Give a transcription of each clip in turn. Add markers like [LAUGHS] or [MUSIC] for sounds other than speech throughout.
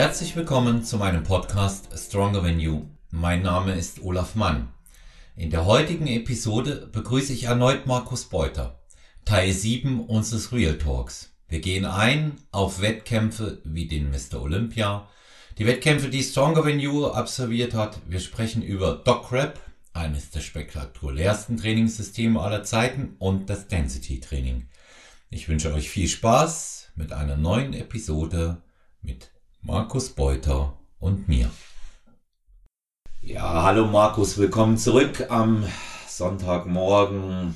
Herzlich willkommen zu meinem Podcast Stronger Than You. Mein Name ist Olaf Mann. In der heutigen Episode begrüße ich erneut Markus Beuter, Teil 7 unseres Real Talks. Wir gehen ein auf Wettkämpfe wie den Mr. Olympia, die Wettkämpfe, die Stronger Than You absolviert hat. Wir sprechen über Doc Rap, eines der spektakulärsten Trainingssysteme aller Zeiten und das Density Training. Ich wünsche euch viel Spaß mit einer neuen Episode mit Markus Beuter und mir. Ja, hallo Markus, willkommen zurück am Sonntagmorgen.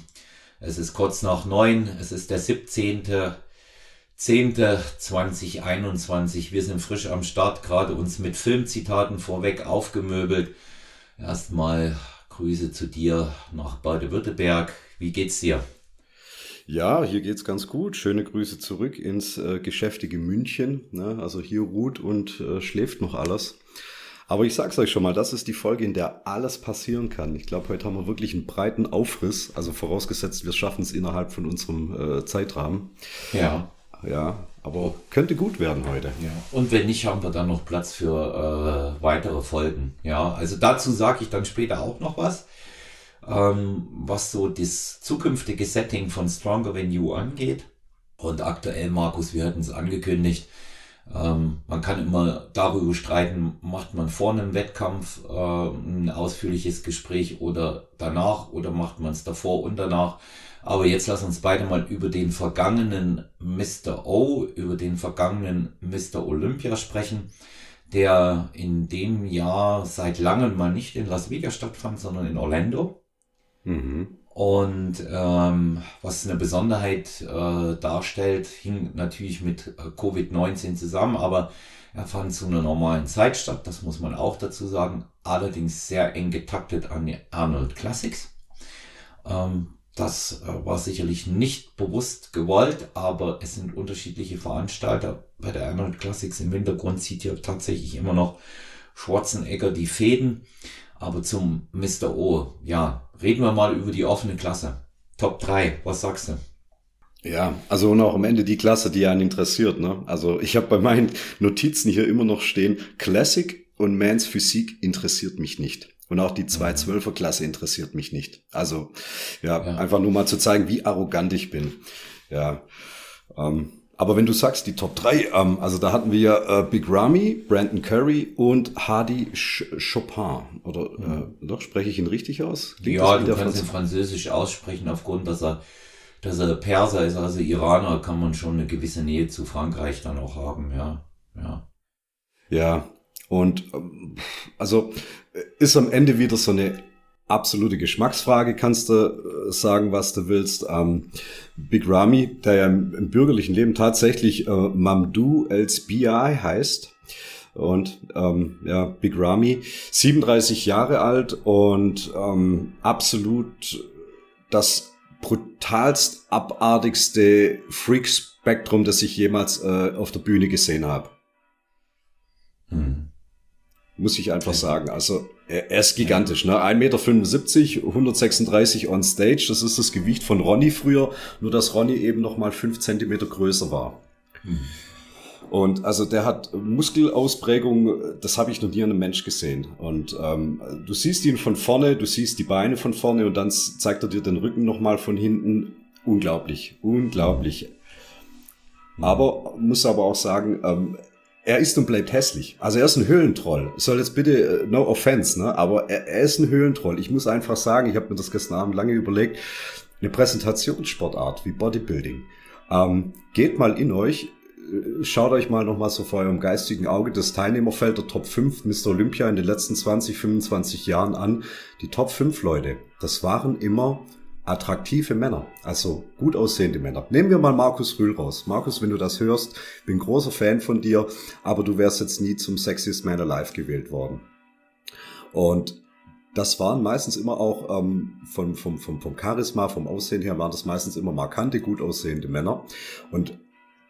Es ist kurz nach neun, es ist der 17. 10.2021. Wir sind frisch am Start, gerade uns mit Filmzitaten vorweg aufgemöbelt. Erstmal Grüße zu dir nach Baden-Württemberg. Wie geht's dir? Ja, hier geht's ganz gut. Schöne Grüße zurück ins äh, geschäftige München. Ne? Also hier ruht und äh, schläft noch alles. Aber ich sag's euch schon mal, das ist die Folge, in der alles passieren kann. Ich glaube, heute haben wir wirklich einen breiten Aufriss, also vorausgesetzt, wir schaffen es innerhalb von unserem äh, Zeitrahmen. Ja. Ja, aber könnte gut werden heute. Ja. Und wenn nicht, haben wir dann noch Platz für äh, weitere Folgen. Ja, also dazu sage ich dann später auch noch was, ähm, was so das zukünftige Setting von Stronger Than You angeht. Und aktuell, Markus, wir hatten es angekündigt, ähm, man kann immer darüber streiten, macht man vor einem Wettkampf äh, ein ausführliches Gespräch oder danach oder macht man es davor und danach. Aber jetzt lass uns beide mal über den vergangenen Mr. O, über den vergangenen Mr. Olympia sprechen, der in dem Jahr seit langem mal nicht in Las Vegas stattfand, sondern in Orlando. Mhm. Und ähm, was eine Besonderheit äh, darstellt, hing natürlich mit äh, Covid-19 zusammen, aber er fand zu einer normalen Zeit statt, das muss man auch dazu sagen, allerdings sehr eng getaktet an die Arnold Classics. Ähm, das äh, war sicherlich nicht bewusst gewollt, aber es sind unterschiedliche Veranstalter. Bei der Arnold Classics im Hintergrund sieht ja tatsächlich immer noch Schwarzenegger die Fäden. Aber zum Mr. O, ja, reden wir mal über die offene Klasse. Top 3, was sagst du? Ja, also und auch am Ende die Klasse, die einen interessiert. Ne? Also ich habe bei meinen Notizen hier immer noch stehen, Classic und Mans Physik interessiert mich nicht. Und auch die 212er mhm. Klasse interessiert mich nicht. Also ja, ja, einfach nur mal zu zeigen, wie arrogant ich bin. Ja. Ähm, aber wenn du sagst, die Top 3, ähm, also da hatten wir äh, Big Ramy, Brandon Curry und Hardy Ch Chopin. Oder mhm. äh, doch, spreche ich ihn richtig aus? Klingt ja, du kannst ihn französisch aussprechen, aufgrund, dass er, dass er Perser ist, also Iraner, kann man schon eine gewisse Nähe zu Frankreich dann auch haben, ja. Ja, ja und ähm, also ist am Ende wieder so eine absolute Geschmacksfrage, kannst du äh, sagen, was du willst. Ähm, Big Ramy, der ja im, im bürgerlichen Leben tatsächlich äh, Mamdou El-Sbi heißt. Und ähm, ja, Big Ramy, 37 Jahre alt und ähm, absolut das brutalst abartigste Freak-Spektrum, das ich jemals äh, auf der Bühne gesehen habe. Hm. Muss ich einfach sagen. Also er, er ist gigantisch, ne? 1,75 Meter, 136 on stage. Das ist das Gewicht von Ronny früher, nur dass Ronny eben noch mal fünf Zentimeter größer war. Hm. Und also der hat Muskelausprägung, das habe ich noch nie an einem Mensch gesehen. Und ähm, du siehst ihn von vorne, du siehst die Beine von vorne und dann zeigt er dir den Rücken nochmal von hinten. Unglaublich, unglaublich. Hm. Aber muss aber auch sagen, ähm, er ist und bleibt hässlich. Also er ist ein Höhlentroll. Soll jetzt bitte, äh, no offense, ne? Aber er, er ist ein Höhlentroll. Ich muss einfach sagen, ich habe mir das gestern Abend lange überlegt, eine Präsentationssportart wie Bodybuilding. Ähm, geht mal in euch, äh, schaut euch mal nochmal so vor eurem geistigen Auge das Teilnehmerfeld der Top 5 Mr. Olympia in den letzten 20, 25 Jahren an. Die Top 5 Leute, das waren immer attraktive Männer, also gut aussehende Männer. Nehmen wir mal Markus Rühl raus. Markus, wenn du das hörst, bin großer Fan von dir, aber du wärst jetzt nie zum Sexiest Man Alive gewählt worden. Und das waren meistens immer auch ähm, vom, vom, vom, vom Charisma, vom Aussehen her, waren das meistens immer markante, gut aussehende Männer. Und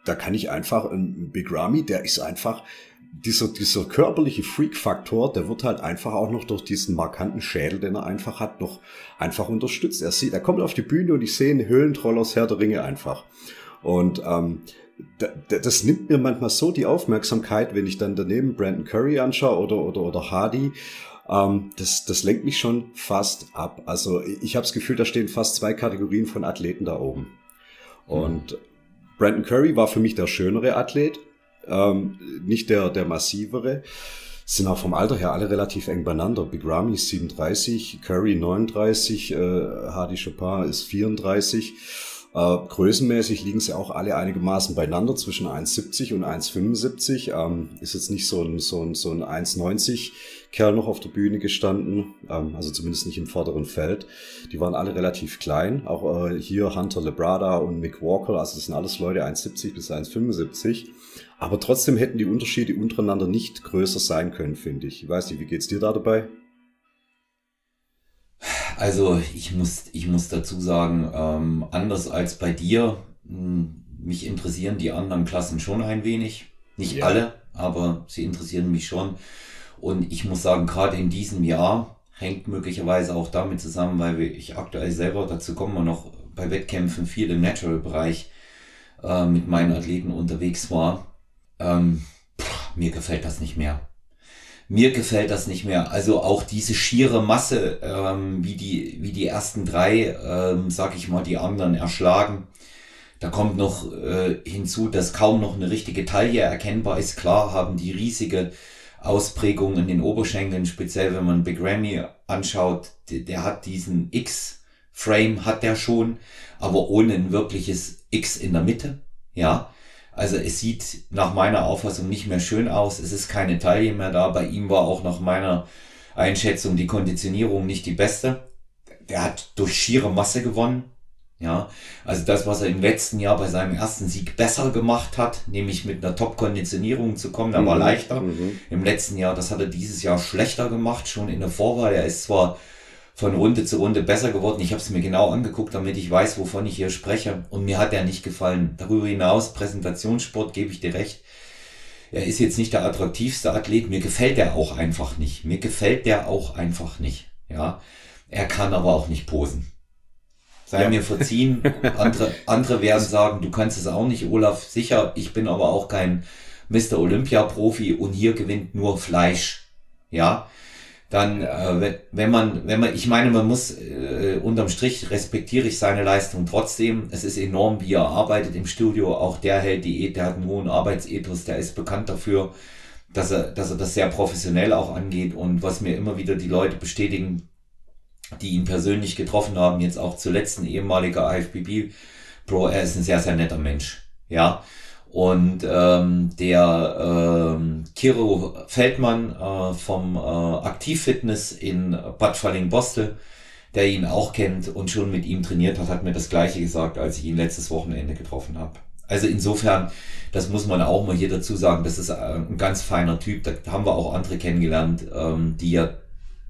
da kann ich einfach, ein Big Ramy, der ist einfach, dieser, dieser körperliche Freak-Faktor, der wird halt einfach auch noch durch diesen markanten Schädel, den er einfach hat, noch einfach unterstützt. Er sieht, er kommt auf die Bühne und ich sehe einen Höhlentroll aus Herr der Ringe einfach. Und ähm, das nimmt mir manchmal so die Aufmerksamkeit, wenn ich dann daneben Brandon Curry anschaue oder, oder, oder Hardy. Ähm, das, das lenkt mich schon fast ab. Also ich habe das Gefühl, da stehen fast zwei Kategorien von Athleten da oben. Und mhm. Brandon Curry war für mich der schönere Athlet, ähm, nicht der, der massivere. Sind auch vom Alter her alle relativ eng beieinander. Big Ramy ist 37, Curry 39, äh, Hardy Chopin ist 34. Äh, größenmäßig liegen sie auch alle einigermaßen beieinander zwischen 1,70 und 1,75. Ähm, ist jetzt nicht so ein, so ein, so ein 1,90 Kerl noch auf der Bühne gestanden, ähm, also zumindest nicht im vorderen Feld. Die waren alle relativ klein. Auch äh, hier Hunter Lebrada und Mick Walker, also das sind alles Leute 1,70 bis 1,75. Aber trotzdem hätten die Unterschiede untereinander nicht größer sein können, finde ich. Ich weiß nicht, wie geht's dir da dabei? Also ich muss, ich muss dazu sagen, ähm, anders als bei dir, hm, mich interessieren die anderen Klassen schon ein wenig. Nicht ja. alle, aber sie interessieren mich schon. Und ich muss sagen, gerade in diesem Jahr hängt möglicherweise auch damit zusammen, weil ich aktuell selber, dazu kommen wir noch, bei Wettkämpfen viel im Natural-Bereich äh, mit meinen Athleten unterwegs war. Ähm, pff, mir gefällt das nicht mehr mir gefällt das nicht mehr. Also auch diese schiere Masse, ähm, wie die wie die ersten drei, ähm, sag ich mal, die anderen erschlagen. Da kommt noch äh, hinzu, dass kaum noch eine richtige Taille erkennbar ist. Klar haben die riesige Ausprägung in den Oberschenkeln, speziell wenn man Big Ramy anschaut, der, der hat diesen X-Frame, hat der schon, aber ohne ein wirkliches X in der Mitte. Ja, also es sieht nach meiner Auffassung nicht mehr schön aus. Es ist keine Taille mehr da. Bei ihm war auch nach meiner Einschätzung die Konditionierung nicht die beste. Der hat durch schiere Masse gewonnen. Ja, also das, was er im letzten Jahr bei seinem ersten Sieg besser gemacht hat, nämlich mit einer Top-Konditionierung zu kommen, da mhm. war leichter. Mhm. Im letzten Jahr, das hat er dieses Jahr schlechter gemacht, schon in der Vorwahl. Er ist zwar von Runde zu Runde besser geworden. Ich habe es mir genau angeguckt, damit ich weiß, wovon ich hier spreche. Und mir hat er nicht gefallen. Darüber hinaus, Präsentationssport, gebe ich dir recht. Er ist jetzt nicht der attraktivste Athlet. Mir gefällt er auch einfach nicht. Mir gefällt der auch einfach nicht. Ja. Er kann aber auch nicht posen. Sei ja. mir verziehen. Andere, andere werden sagen, du kannst es auch nicht, Olaf. Sicher, ich bin aber auch kein Mr. Olympia-Profi und hier gewinnt nur Fleisch. Ja dann, äh, wenn man, wenn man, ich meine, man muss äh, unterm Strich respektiere ich seine Leistung trotzdem. Es ist enorm, wie er arbeitet im Studio. Auch der hält Diät, der hat einen hohen Arbeitsethos, der ist bekannt dafür, dass er, dass er das sehr professionell auch angeht. Und was mir immer wieder die Leute bestätigen, die ihn persönlich getroffen haben, jetzt auch zuletzt ein ehemaliger IFBB Pro, er ist ein sehr, sehr netter Mensch. Ja, und ähm, der ähm, Kiro Feldmann äh, vom äh, Aktivfitness in Bad Falling-Bostel, der ihn auch kennt und schon mit ihm trainiert hat, hat mir das gleiche gesagt, als ich ihn letztes Wochenende getroffen habe. Also insofern, das muss man auch mal hier dazu sagen, das ist äh, ein ganz feiner Typ. Da haben wir auch andere kennengelernt, ähm, die ja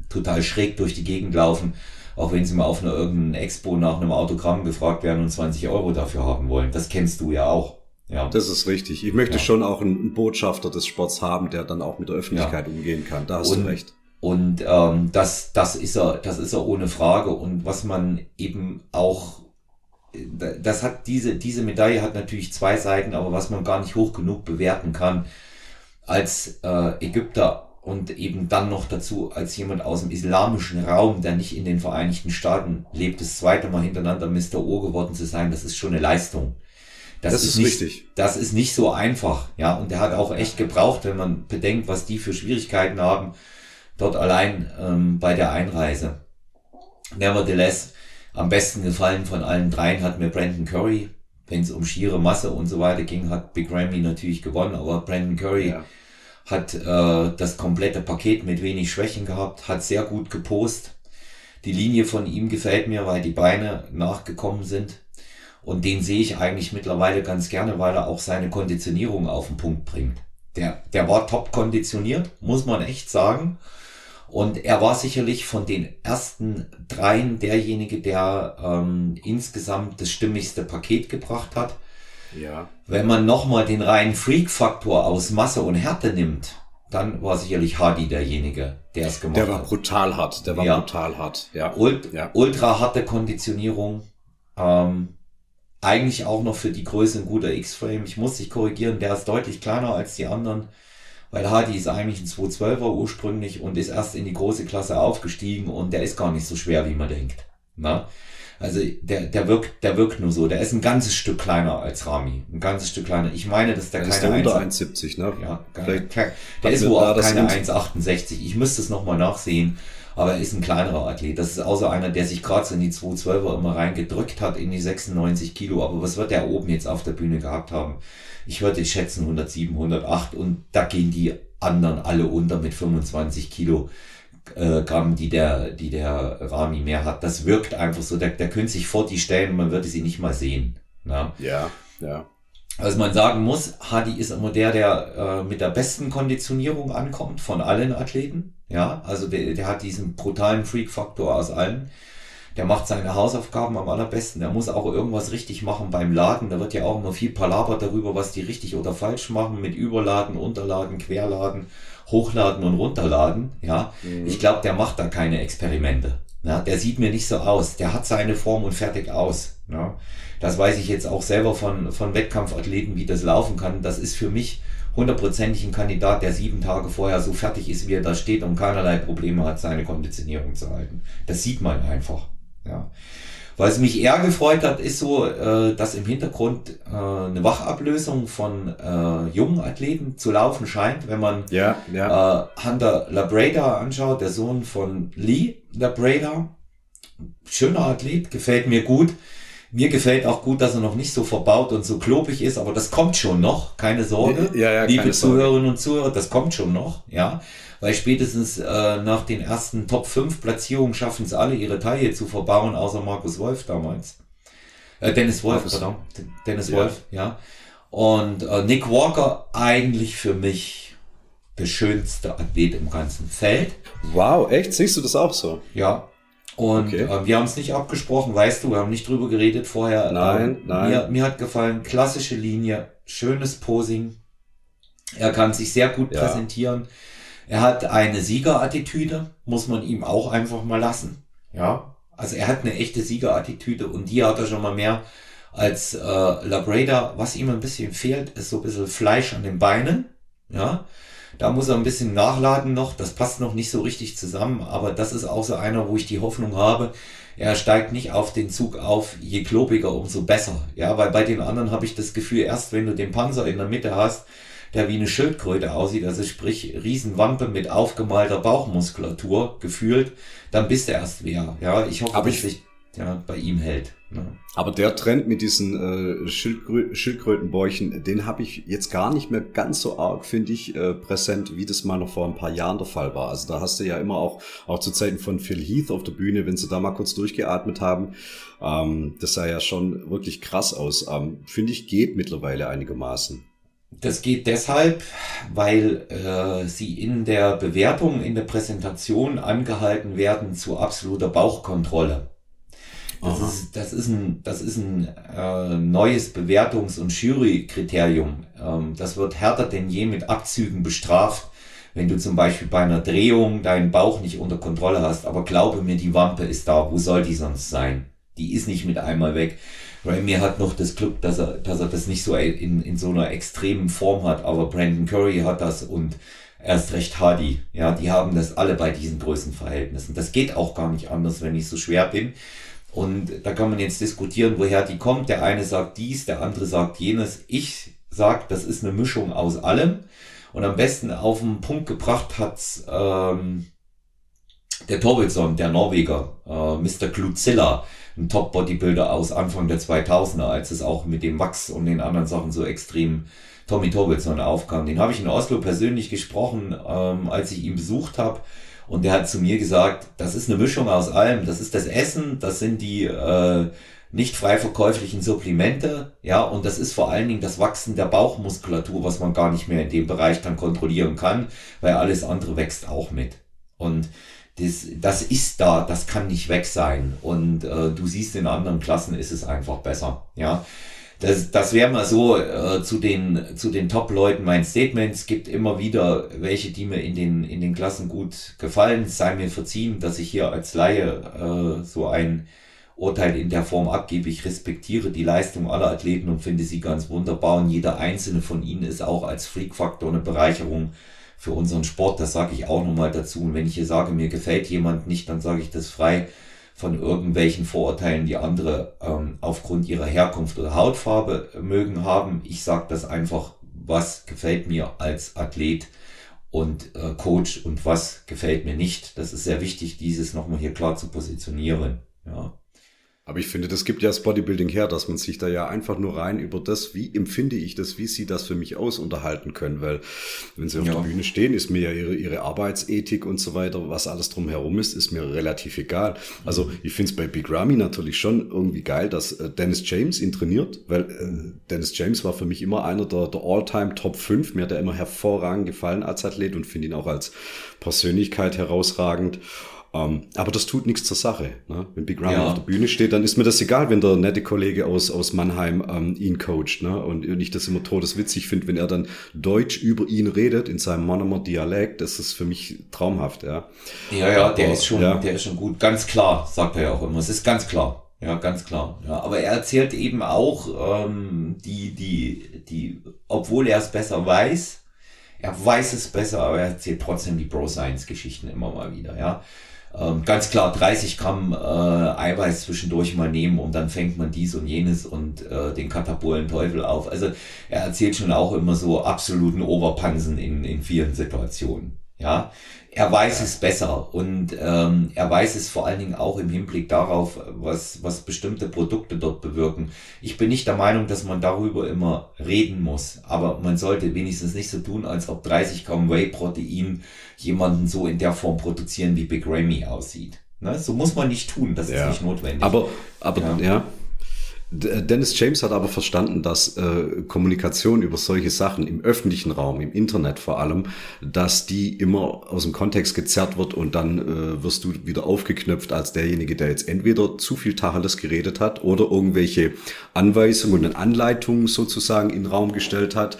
total schräg durch die Gegend laufen, auch wenn sie mal auf einer irgendeinen Expo nach einem Autogramm gefragt werden und 20 Euro dafür haben wollen. Das kennst du ja auch. Ja. Das ist richtig. Ich möchte ja. schon auch einen Botschafter des Sports haben, der dann auch mit der Öffentlichkeit ja. umgehen kann. Da hast und, du recht. Und ähm, das, das ist er, das ist er ohne Frage. Und was man eben auch, das hat diese, diese Medaille hat natürlich zwei Seiten, aber was man gar nicht hoch genug bewerten kann, als äh, Ägypter und eben dann noch dazu als jemand aus dem islamischen Raum, der nicht in den Vereinigten Staaten lebt, das zweite Mal hintereinander Mr. O geworden zu sein, das ist schon eine Leistung. Das, das ist, ist, nicht, richtig. Das ist nicht so einfach, ja. Und der hat auch echt gebraucht, wenn man bedenkt, was die für Schwierigkeiten haben, dort allein ähm, bei der Einreise. Nevertheless, am besten gefallen von allen dreien hat mir Brandon Curry. Wenn es um schiere Masse und so weiter ging, hat Big Ramy natürlich gewonnen, aber Brandon Curry ja. Hat äh, das komplette Paket mit wenig Schwächen gehabt, hat sehr gut gepost. Die Linie von ihm gefällt mir, weil die Beine nachgekommen sind. Und den sehe ich eigentlich mittlerweile ganz gerne, weil er auch seine Konditionierung auf den Punkt bringt. Der, der war top konditioniert, muss man echt sagen. Und er war sicherlich von den ersten dreien derjenige, der ähm, insgesamt das stimmigste Paket gebracht hat. Ja. Wenn man nochmal den reinen Freak-Faktor aus Masse und Härte nimmt, dann war sicherlich Hardy derjenige, der es gemacht hat. Der war hat. brutal hart, der war ja. brutal hart. Ja. Ult ja. Ultra harte Konditionierung. Ähm, eigentlich auch noch für die Größe ein guter X-Frame. Ich muss dich korrigieren, der ist deutlich kleiner als die anderen, weil Hardy ist eigentlich ein 212er ursprünglich und ist erst in die große Klasse aufgestiegen und der ist gar nicht so schwer, wie man denkt. Na? Also der, der wirkt, der wirkt nur so. Der ist ein ganzes Stück kleiner als Rami. Ein ganzes Stück kleiner. Ich meine, dass der, der keine ist der unter 1,70, ne? Ja, Vielleicht der ist wohl auch keine 1,68. Ich müsste es nochmal nachsehen. Aber er ist ein kleinerer Athlet. Das ist außer einer, der sich gerade so in die 212er immer reingedrückt hat, in die 96 Kilo. Aber was wird der oben jetzt auf der Bühne gehabt haben? Ich würde schätzen 107, 108 und da gehen die anderen alle unter mit 25 Kilo äh, Gramm, die der, die der Rami mehr hat. Das wirkt einfach so, der, der könnte sich vor die stellen und man würde sie nicht mal sehen. Na? Ja, ja. Was man sagen muss, Hadi ist immer der, der äh, mit der besten Konditionierung ankommt von allen Athleten. Ja, also der, der hat diesen brutalen Freak-Faktor aus allen. Der macht seine Hausaufgaben am allerbesten. Der muss auch irgendwas richtig machen beim Laden. Da wird ja auch immer viel palabert darüber, was die richtig oder falsch machen mit Überladen, Unterladen, Querladen hochladen und runterladen. Ja, mhm. ich glaube, der macht da keine Experimente. Ja, der sieht mir nicht so aus. Der hat seine Form und fertig aus. Ja, das weiß ich jetzt auch selber von, von Wettkampfathleten, wie das laufen kann. Das ist für mich hundertprozentig ein Kandidat, der sieben Tage vorher so fertig ist, wie er da steht und keinerlei Probleme hat, seine Konditionierung zu halten. Das sieht man einfach. Ja. Was mich eher gefreut hat, ist so, äh, dass im Hintergrund äh, eine Wachablösung von äh, jungen Athleten zu laufen scheint, wenn man ja, ja. Äh, Hunter Labrada anschaut, der Sohn von Lee Labrada. Schöner Athlet, gefällt mir gut. Mir gefällt auch gut, dass er noch nicht so verbaut und so klobig ist, aber das kommt schon noch, keine Sorge. Ja, ja, Liebe Zuhörerinnen und Zuhörer, das kommt schon noch, ja weil spätestens äh, nach den ersten Top 5 Platzierungen schaffen es alle, ihre Taille zu verbauen, außer Markus Wolf damals. Äh, Dennis Wolf, Markus. pardon. Dennis ja. Wolf, ja. Und äh, Nick Walker eigentlich für mich der schönste Athlet im ganzen Feld. Wow, echt? Siehst du das auch so? Ja. Und okay. äh, wir haben es nicht abgesprochen, weißt du, wir haben nicht drüber geredet vorher. Nein, äh, nein. Mir, mir hat gefallen, klassische Linie, schönes Posing. Er kann sich sehr gut ja. präsentieren. Er hat eine Siegerattitüde, muss man ihm auch einfach mal lassen. Ja, also er hat eine echte Siegerattitüde und die hat er schon mal mehr als äh, Labrada. Was ihm ein bisschen fehlt, ist so ein bisschen Fleisch an den Beinen. Ja, da muss er ein bisschen nachladen noch. Das passt noch nicht so richtig zusammen, aber das ist auch so einer, wo ich die Hoffnung habe, er steigt nicht auf den Zug auf, je klobiger, umso besser. Ja, weil bei den anderen habe ich das Gefühl, erst wenn du den Panzer in der Mitte hast, der wie eine Schildkröte aussieht, also sprich Riesenwampe mit aufgemalter Bauchmuskulatur gefühlt, dann bist du erst wer. Ja, ich hoffe, Aber dass sich ja, bei ihm hält. Ne? Aber der Trend mit diesen äh, Schildkrö Schildkrötenbäuchen, den habe ich jetzt gar nicht mehr ganz so arg, finde ich, äh, präsent, wie das mal noch vor ein paar Jahren der Fall war. Also da hast du ja immer auch, auch zu Zeiten von Phil Heath auf der Bühne, wenn sie da mal kurz durchgeatmet haben, ähm, das sah ja schon wirklich krass aus. Ähm, finde ich, geht mittlerweile einigermaßen. Das geht deshalb, weil äh, sie in der Bewertung, in der Präsentation angehalten werden zu absoluter Bauchkontrolle. Das ist, das ist ein, das ist ein äh, neues Bewertungs- und Jurykriterium. Ähm, das wird härter denn je mit Abzügen bestraft, wenn du zum Beispiel bei einer Drehung deinen Bauch nicht unter Kontrolle hast. Aber glaube mir, die Wampe ist da. Wo soll die sonst sein? Die ist nicht mit einmal weg. Remy hat noch das Glück, dass er, dass er das nicht so in, in so einer extremen Form hat, aber Brandon Curry hat das und erst recht Hardy. Ja, die haben das alle bei diesen Größenverhältnissen. Das geht auch gar nicht anders, wenn ich so schwer bin. Und da kann man jetzt diskutieren, woher die kommt. Der eine sagt dies, der andere sagt jenes. Ich sag, das ist eine Mischung aus allem. Und am besten auf den Punkt gebracht hat ähm, der Torvildsson, der Norweger, äh, Mr. Kluzilla ein Top-Bodybuilder aus Anfang der 2000er, als es auch mit dem Wachs und den anderen Sachen so extrem Tommy Torvilson aufkam. Den habe ich in Oslo persönlich gesprochen, ähm, als ich ihn besucht habe. Und der hat zu mir gesagt, das ist eine Mischung aus allem. Das ist das Essen, das sind die äh, nicht frei verkäuflichen Supplemente, ja, und das ist vor allen Dingen das Wachsen der Bauchmuskulatur, was man gar nicht mehr in dem Bereich dann kontrollieren kann, weil alles andere wächst auch mit. Und das, das ist da, das kann nicht weg sein. Und äh, du siehst, in anderen Klassen ist es einfach besser. Ja, das, das wäre mal so äh, zu den, zu den Top-Leuten mein Statement. Es gibt immer wieder welche, die mir in den, in den Klassen gut gefallen. Es sei mir verziehen, dass ich hier als Laie äh, so ein Urteil in der Form abgebe. Ich respektiere die Leistung aller Athleten und finde sie ganz wunderbar. Und jeder einzelne von ihnen ist auch als Freak-Faktor eine Bereicherung für unseren Sport. Das sage ich auch nochmal dazu. Und wenn ich hier sage, mir gefällt jemand nicht, dann sage ich das frei von irgendwelchen Vorurteilen, die andere ähm, aufgrund ihrer Herkunft oder Hautfarbe mögen haben. Ich sage das einfach, was gefällt mir als Athlet und äh, Coach und was gefällt mir nicht. Das ist sehr wichtig, dieses nochmal hier klar zu positionieren. Ja. Aber ich finde, das gibt ja das Bodybuilding her, dass man sich da ja einfach nur rein über das, wie empfinde ich das, wie sieht das für mich aus, unterhalten können. Weil wenn sie auf ja. der Bühne stehen, ist mir ja ihre, ihre Arbeitsethik und so weiter, was alles drumherum ist, ist mir relativ egal. Also ich finde es bei Big Ramy natürlich schon irgendwie geil, dass äh, Dennis James ihn trainiert, weil äh, Dennis James war für mich immer einer der, der All-Time Top 5. Mir hat er immer hervorragend gefallen als Athlet und finde ihn auch als Persönlichkeit herausragend. Um, ähm, aber das tut nichts zur Sache. Ne? Wenn Big Ram ja. auf der Bühne steht, dann ist mir das egal, wenn der nette Kollege aus, aus Mannheim ähm, ihn coacht. Ne? Und ich das immer todeswitzig finde, wenn er dann Deutsch über ihn redet in seinem Monomer Dialekt. Das ist für mich traumhaft. Ja, ja, ja der ist schon, ja. der ist schon gut. Ganz klar, sagt er ja auch immer. Es ist ganz klar. Ja, ganz klar. Ja, aber er erzählt eben auch ähm, die, die, die, obwohl er es besser weiß, er weiß es besser, aber er erzählt trotzdem die Bro Science Geschichten immer mal wieder. Ja, ähm, ganz klar 30 Gramm äh, Eiweiß zwischendurch mal nehmen und dann fängt man dies und jenes und äh, den Katapolen Teufel auf. Also er erzählt schon auch immer so absoluten Oberpansen in, in vielen Situationen. Ja, er weiß es besser und ähm, er weiß es vor allen Dingen auch im Hinblick darauf, was, was bestimmte Produkte dort bewirken. Ich bin nicht der Meinung, dass man darüber immer reden muss, aber man sollte wenigstens nicht so tun, als ob 30 Gramm Whey-Protein jemanden so in der Form produzieren, wie Big Ramy aussieht. Ne? So muss man nicht tun, das ja. ist nicht notwendig. Aber, aber ja. ja. Dennis James hat aber verstanden, dass äh, Kommunikation über solche Sachen im öffentlichen Raum, im Internet vor allem, dass die immer aus dem Kontext gezerrt wird und dann äh, wirst du wieder aufgeknöpft als derjenige, der jetzt entweder zu viel Tacheles geredet hat oder irgendwelche Anweisungen und Anleitungen sozusagen in den Raum gestellt hat.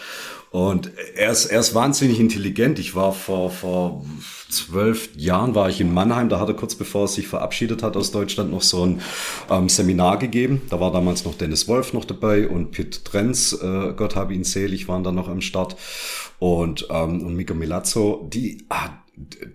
Und er ist, er ist wahnsinnig intelligent. Ich war vor, vor zwölf Jahren war ich in Mannheim. Da hat er kurz bevor er sich verabschiedet hat aus Deutschland noch so ein ähm, Seminar gegeben. Da war damals noch Dennis Wolf noch dabei und Pitt Trenz, äh, Gott habe ihn selig, waren da noch am Start. Und, ähm, und Mika Milazzo, die, ah,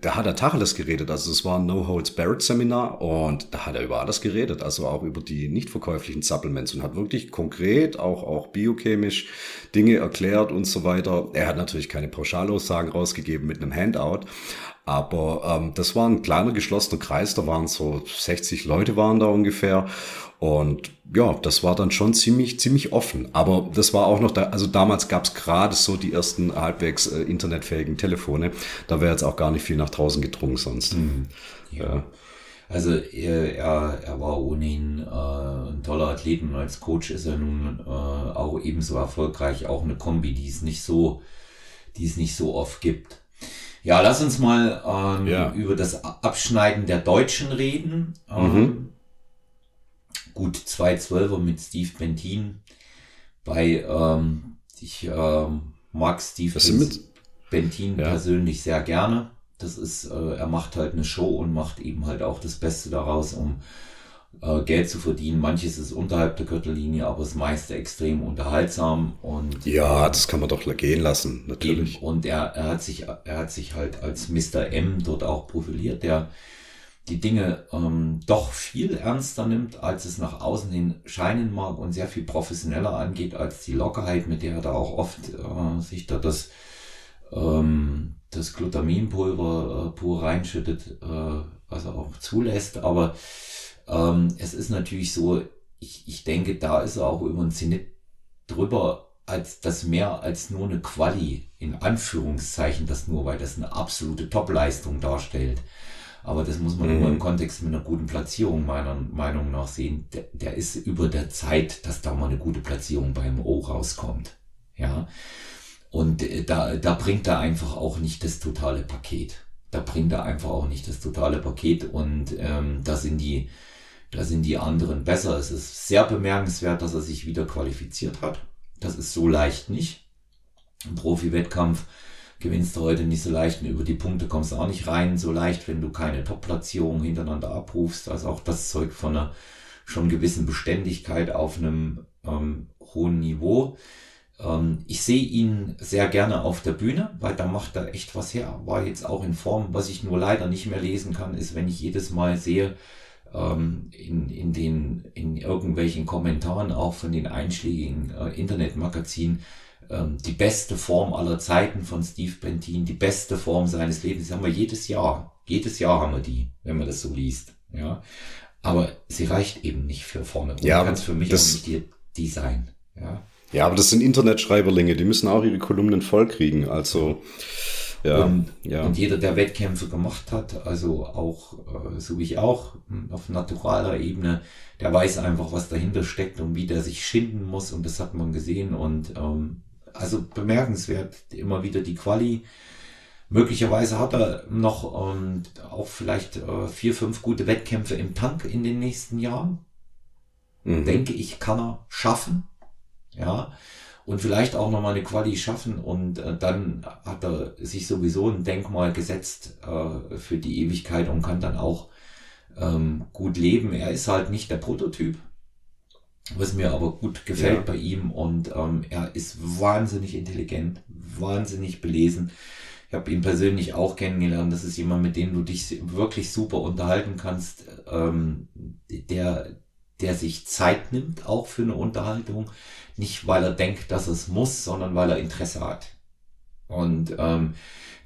da hat er Tacheles geredet. Also es war ein No Holds Barrett Seminar und da hat er über alles geredet, also auch über die nicht verkäuflichen Supplements und hat wirklich konkret auch, auch biochemisch Dinge erklärt und so weiter. Er hat natürlich keine Pauschalaussagen rausgegeben mit einem Handout, aber ähm, das war ein kleiner geschlossener Kreis, da waren so 60 Leute waren da ungefähr und ja, das war dann schon ziemlich, ziemlich offen. Aber das war auch noch da, also damals gab es gerade so die ersten halbwegs äh, internetfähigen Telefone. Da wäre jetzt auch gar nicht viel nach draußen gedrungen sonst. Mhm. Ja. ja. Also er, er, er war ohnehin äh, ein toller Athlet und als Coach ist er nun äh, auch ebenso erfolgreich. Auch eine Kombi, die es nicht so, die es nicht so oft gibt. Ja, lass uns mal ähm, ja. über das Abschneiden der Deutschen reden. Ähm, mhm gut zwei Zwölfer mit Steve Bentin. Bei ähm, ich ähm, mag Steve Bentin ja. persönlich sehr gerne. Das ist, äh, er macht halt eine Show und macht eben halt auch das Beste daraus, um äh, Geld zu verdienen. Manches ist unterhalb der Gürtellinie, aber das meiste extrem unterhaltsam und ja, das kann man doch gehen lassen, natürlich. Eben. Und er, er hat sich, er hat sich halt als Mr. M dort auch profiliert. Der die Dinge ähm, doch viel ernster nimmt, als es nach außen hin scheinen mag und sehr viel professioneller angeht als die Lockerheit, mit der er da auch oft äh, sich da das, ähm, das Glutaminpulver äh, pur reinschüttet, äh, was er auch zulässt. Aber ähm, es ist natürlich so, ich, ich denke, da ist er auch über ein Zenit drüber, als das mehr als nur eine Quali, in Anführungszeichen das nur, weil das eine absolute Topleistung darstellt aber das muss man mhm. immer im Kontext mit einer guten Platzierung meiner Meinung nach sehen. Der, der ist über der Zeit, dass da mal eine gute Platzierung beim O rauskommt. Ja. Und äh, da, da bringt er einfach auch nicht das totale Paket. Da bringt er einfach auch nicht das totale Paket und ähm, da sind die, da sind die anderen besser. Es ist sehr bemerkenswert, dass er sich wieder qualifiziert hat. Das ist so leicht nicht. Im Profi-Wettkampf gewinnst du heute nicht so leicht und über die Punkte kommst du auch nicht rein so leicht, wenn du keine Top-Platzierung hintereinander abrufst. Also auch das Zeug von einer schon gewissen Beständigkeit auf einem ähm, hohen Niveau. Ähm, ich sehe ihn sehr gerne auf der Bühne, weil da macht er echt was her. War jetzt auch in Form, was ich nur leider nicht mehr lesen kann, ist, wenn ich jedes Mal sehe, ähm, in, in den, in irgendwelchen Kommentaren auch von den einschlägigen äh, Internetmagazinen, ähm, die beste Form aller Zeiten von Steve Bentin, die beste Form seines Lebens, die haben wir jedes Jahr. Jedes Jahr haben wir die, wenn man das so liest. Ja. Aber sie reicht eben nicht für vorne. Ja, kann es für mich das, auch nicht die, die sein. Ja. Ja, aber das sind Internetschreiberlinge, die müssen auch ihre Kolumnen vollkriegen. Also ja, und, ja. und jeder, der Wettkämpfe gemacht hat, also auch, äh, so wie ich auch, hm, auf naturaler Ebene, der weiß einfach, was dahinter steckt und wie der sich schinden muss und das hat man gesehen und ähm, also bemerkenswert, immer wieder die Quali. Möglicherweise hat er noch ähm, auch vielleicht äh, vier, fünf gute Wettkämpfe im Tank in den nächsten Jahren. Mhm. Denke ich, kann er schaffen. Ja. Und vielleicht auch nochmal eine Quali schaffen und äh, dann hat er sich sowieso ein Denkmal gesetzt äh, für die Ewigkeit und kann dann auch ähm, gut leben. Er ist halt nicht der Prototyp, was mir aber gut gefällt ja. bei ihm und ähm, er ist wahnsinnig intelligent, wahnsinnig belesen. Ich habe ihn persönlich auch kennengelernt. Das ist jemand, mit dem du dich wirklich super unterhalten kannst, ähm, der, der sich Zeit nimmt, auch für eine Unterhaltung. Nicht, weil er denkt, dass es muss, sondern weil er Interesse hat. Und ähm,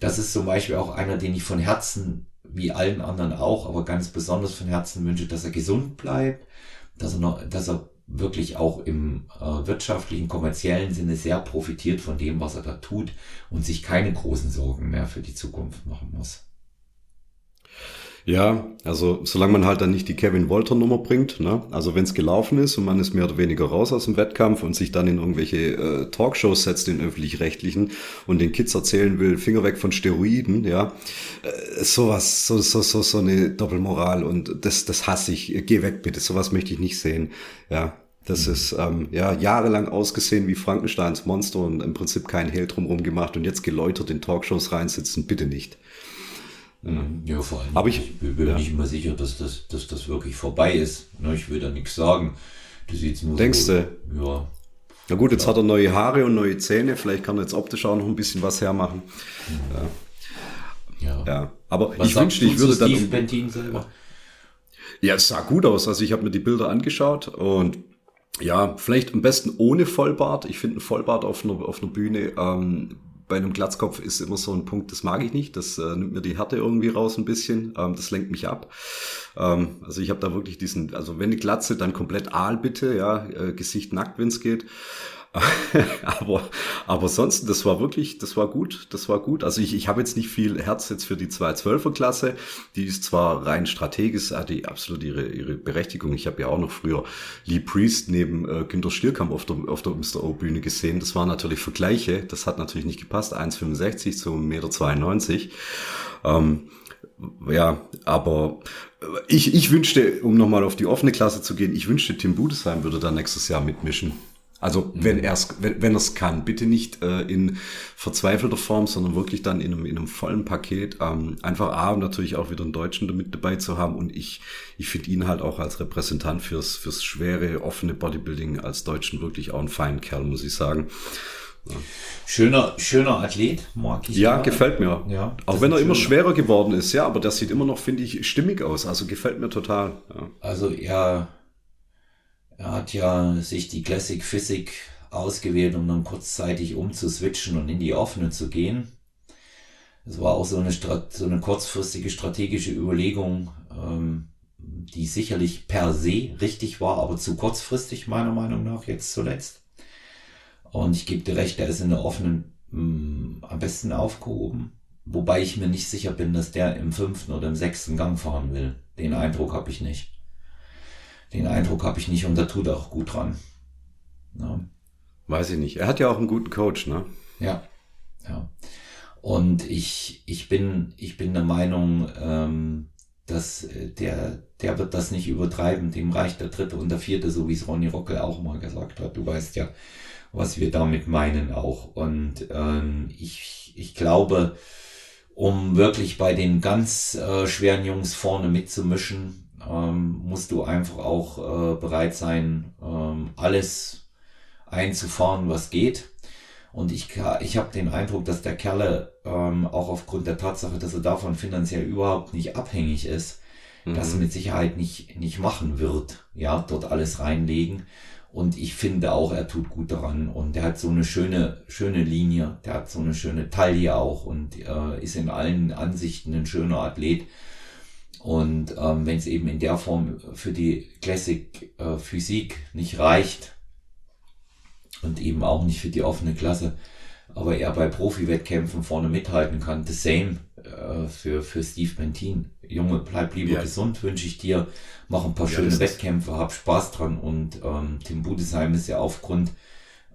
das ist zum Beispiel auch einer, den ich von Herzen, wie allen anderen auch, aber ganz besonders von Herzen wünsche, dass er gesund bleibt, dass er, noch, dass er wirklich auch im äh, wirtschaftlichen, kommerziellen Sinne sehr profitiert von dem, was er da tut und sich keine großen Sorgen mehr für die Zukunft machen muss. Ja, also solange man halt dann nicht die Kevin Wolter Nummer bringt, ne? also wenn es gelaufen ist und man ist mehr oder weniger raus aus dem Wettkampf und sich dann in irgendwelche äh, Talkshows setzt, in öffentlich-rechtlichen und den Kids erzählen will, Finger weg von Steroiden, ja, äh, sowas, so, so, so, so eine Doppelmoral und das, das hasse ich, geh weg bitte, sowas möchte ich nicht sehen, ja. Das mhm. ist ähm, ja jahrelang ausgesehen wie Frankensteins Monster und im Prinzip kein Hehl drumherum gemacht und jetzt geläutert in Talkshows reinsitzen, bitte nicht. Mhm. Ja, vor allem. Aber ich, ich bin ja. nicht immer sicher, dass das, dass das wirklich vorbei ist. Ich will da nichts sagen. Das sieht's nur Denkst so, du? Ja. Na gut, jetzt ja. hat er neue Haare und neue Zähne. Vielleicht kann er jetzt optisch auch noch ein bisschen was hermachen. Mhm. Ja. ja. ja. Aber was ich wünschte, ich würde dann. Um, Bentin selber? Ja, es sah gut aus. Also ich habe mir die Bilder angeschaut und ja, vielleicht am besten ohne Vollbart. Ich finde ein Vollbart auf einer, auf einer Bühne ähm, bei einem Glatzkopf ist immer so ein Punkt, das mag ich nicht. Das äh, nimmt mir die Härte irgendwie raus ein bisschen. Ähm, das lenkt mich ab. Ähm, also ich habe da wirklich diesen, also wenn die Glatze, dann komplett Aal bitte, ja, äh, Gesicht nackt, wenn es geht. [LAUGHS] aber, aber sonst, das war wirklich, das war gut, das war gut. Also ich, ich habe jetzt nicht viel Herz jetzt für die 212er Klasse. Die ist zwar rein strategisch, hat die absolut ihre, ihre Berechtigung. Ich habe ja auch noch früher Lee Priest neben äh, Günter Stierkamp auf der, auf der Mr. O Bühne gesehen. Das waren natürlich Vergleiche. Das hat natürlich nicht gepasst. 1,65 zu 1,92 Meter. Ähm, ja, aber ich, ich wünschte, um nochmal auf die offene Klasse zu gehen, ich wünschte, Tim Budesheim würde da nächstes Jahr mitmischen. Also wenn mhm. er es wenn, wenn kann, bitte nicht äh, in verzweifelter Form, sondern wirklich dann in einem, in einem vollen Paket. Ähm, einfach A, natürlich auch wieder einen Deutschen damit dabei zu haben. Und ich, ich finde ihn halt auch als Repräsentant fürs, fürs schwere, offene Bodybuilding als Deutschen wirklich auch ein feinen Kerl, muss ich sagen. Ja. Schöner, schöner Athlet, mag ich. Ja, gerade. gefällt mir. Ja, auch wenn er immer schwerer geworden ist, ja, aber der sieht immer noch, finde ich, stimmig aus. Also gefällt mir total. Ja. Also er er hat ja sich die Classic Physik ausgewählt, um dann kurzzeitig umzuswitchen und in die offene zu gehen. Das war auch so eine, so eine kurzfristige strategische Überlegung, ähm, die sicherlich per se richtig war, aber zu kurzfristig meiner Meinung nach jetzt zuletzt. Und ich gebe dir recht, er ist in der offenen mh, mm, am besten aufgehoben. Wobei ich mir nicht sicher bin, dass der im fünften oder im sechsten Gang fahren will. Den Eindruck habe ich nicht. Den Eindruck habe ich nicht und da tut er auch gut dran. Ja. Weiß ich nicht. Er hat ja auch einen guten Coach, ne? Ja, ja. Und ich, ich bin, ich bin der Meinung, ähm, dass äh, der, der wird das nicht übertreiben. Dem reicht der dritte und der vierte, so wie es Ronny Rockel auch mal gesagt hat. Du weißt ja, was wir damit meinen auch. Und ähm, ich, ich glaube, um wirklich bei den ganz äh, schweren Jungs vorne mitzumischen, ähm, musst du einfach auch äh, bereit sein, ähm, alles einzufahren, was geht. Und ich, ich habe den Eindruck, dass der Kerle ähm, auch aufgrund der Tatsache, dass er davon finanziell überhaupt nicht abhängig ist, mhm. das mit Sicherheit nicht, nicht machen wird. Ja, dort alles reinlegen. Und ich finde auch, er tut gut daran. Und er hat so eine schöne, schöne Linie. Der hat so eine schöne Taille auch und äh, ist in allen Ansichten ein schöner Athlet. Und ähm, wenn es eben in der Form für die Classic äh, Physik nicht reicht, und eben auch nicht für die offene Klasse, aber er bei Profi-Wettkämpfen vorne mithalten kann. The same äh, für, für Steve Bentin. Junge, bleib lieber ja. gesund, wünsche ich dir. Mach ein paar ja, schöne Wettkämpfe, hab Spaß dran. Und ähm, Tim Budesheim ist ja aufgrund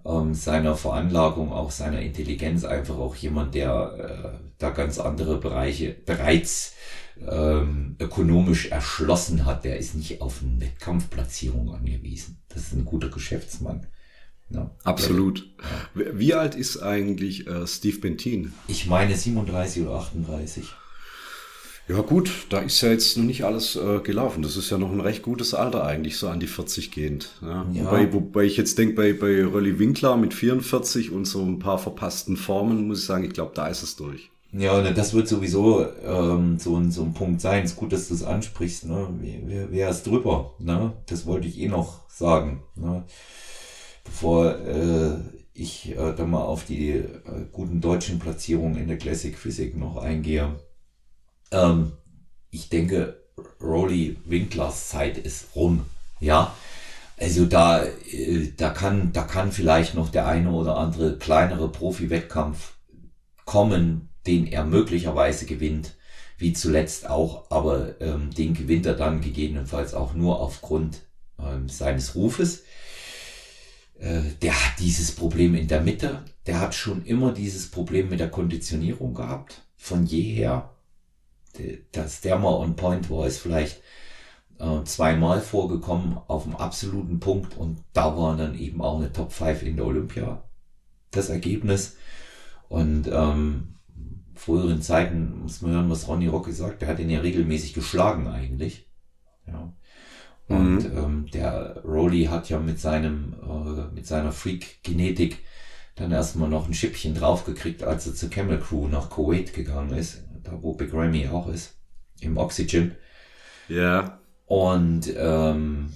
ähm, seiner Veranlagung, auch seiner Intelligenz einfach auch jemand, der äh, da ganz andere Bereiche bereits ähm, ökonomisch erschlossen hat. Der ist nicht auf eine Wettkampfplatzierung angewiesen. Das ist ein guter Geschäftsmann. Ja, Absolut. Ja. Wie alt ist eigentlich äh, Steve Bentin? Ich meine 37 oder 38. Ja gut, da ist ja jetzt noch nicht alles äh, gelaufen. Das ist ja noch ein recht gutes Alter eigentlich, so an die 40 gehend. Ja. ja. Wobei, wobei ich jetzt denke, bei, bei Rolly Winkler mit 44 und so ein paar verpassten Formen, muss ich sagen, ich glaube, da ist es durch. Ja, das wird sowieso ähm, so, ein, so ein Punkt sein. Es ist gut, dass du es ansprichst. Ne? Wer, wer ist drüber? Ne? Das wollte ich eh noch sagen. Ne? bevor äh, ich äh, dann mal auf die äh, guten deutschen Platzierungen in der Classic Physik noch eingehe. Ähm, ich denke, Rolly Winklers Zeit ist rum. Ja, also da, äh, da kann, da kann vielleicht noch der eine oder andere kleinere Profi-Wettkampf kommen, den er möglicherweise gewinnt, wie zuletzt auch, aber ähm, den gewinnt er dann gegebenenfalls auch nur aufgrund ähm, seines Rufes. Äh, der hat dieses Problem in der Mitte. Der hat schon immer dieses Problem mit der Konditionierung gehabt. Von jeher. Das Derma on Point war es vielleicht äh, zweimal vorgekommen auf dem absoluten Punkt und da war dann eben auch eine Top 5 in der Olympia das Ergebnis. Und ähm, früheren Zeiten muss man hören, was Ronny Rock sagt, der hat ihn ja regelmäßig geschlagen eigentlich. Ja. Und mhm. ähm, der Rowley hat ja mit seinem, äh, mit seiner Freak-Genetik dann erstmal noch ein Schippchen draufgekriegt, als er zur Camel Crew nach Kuwait gegangen ist, da wo Big Ramy auch ist, im Oxygen. Ja. Und ähm,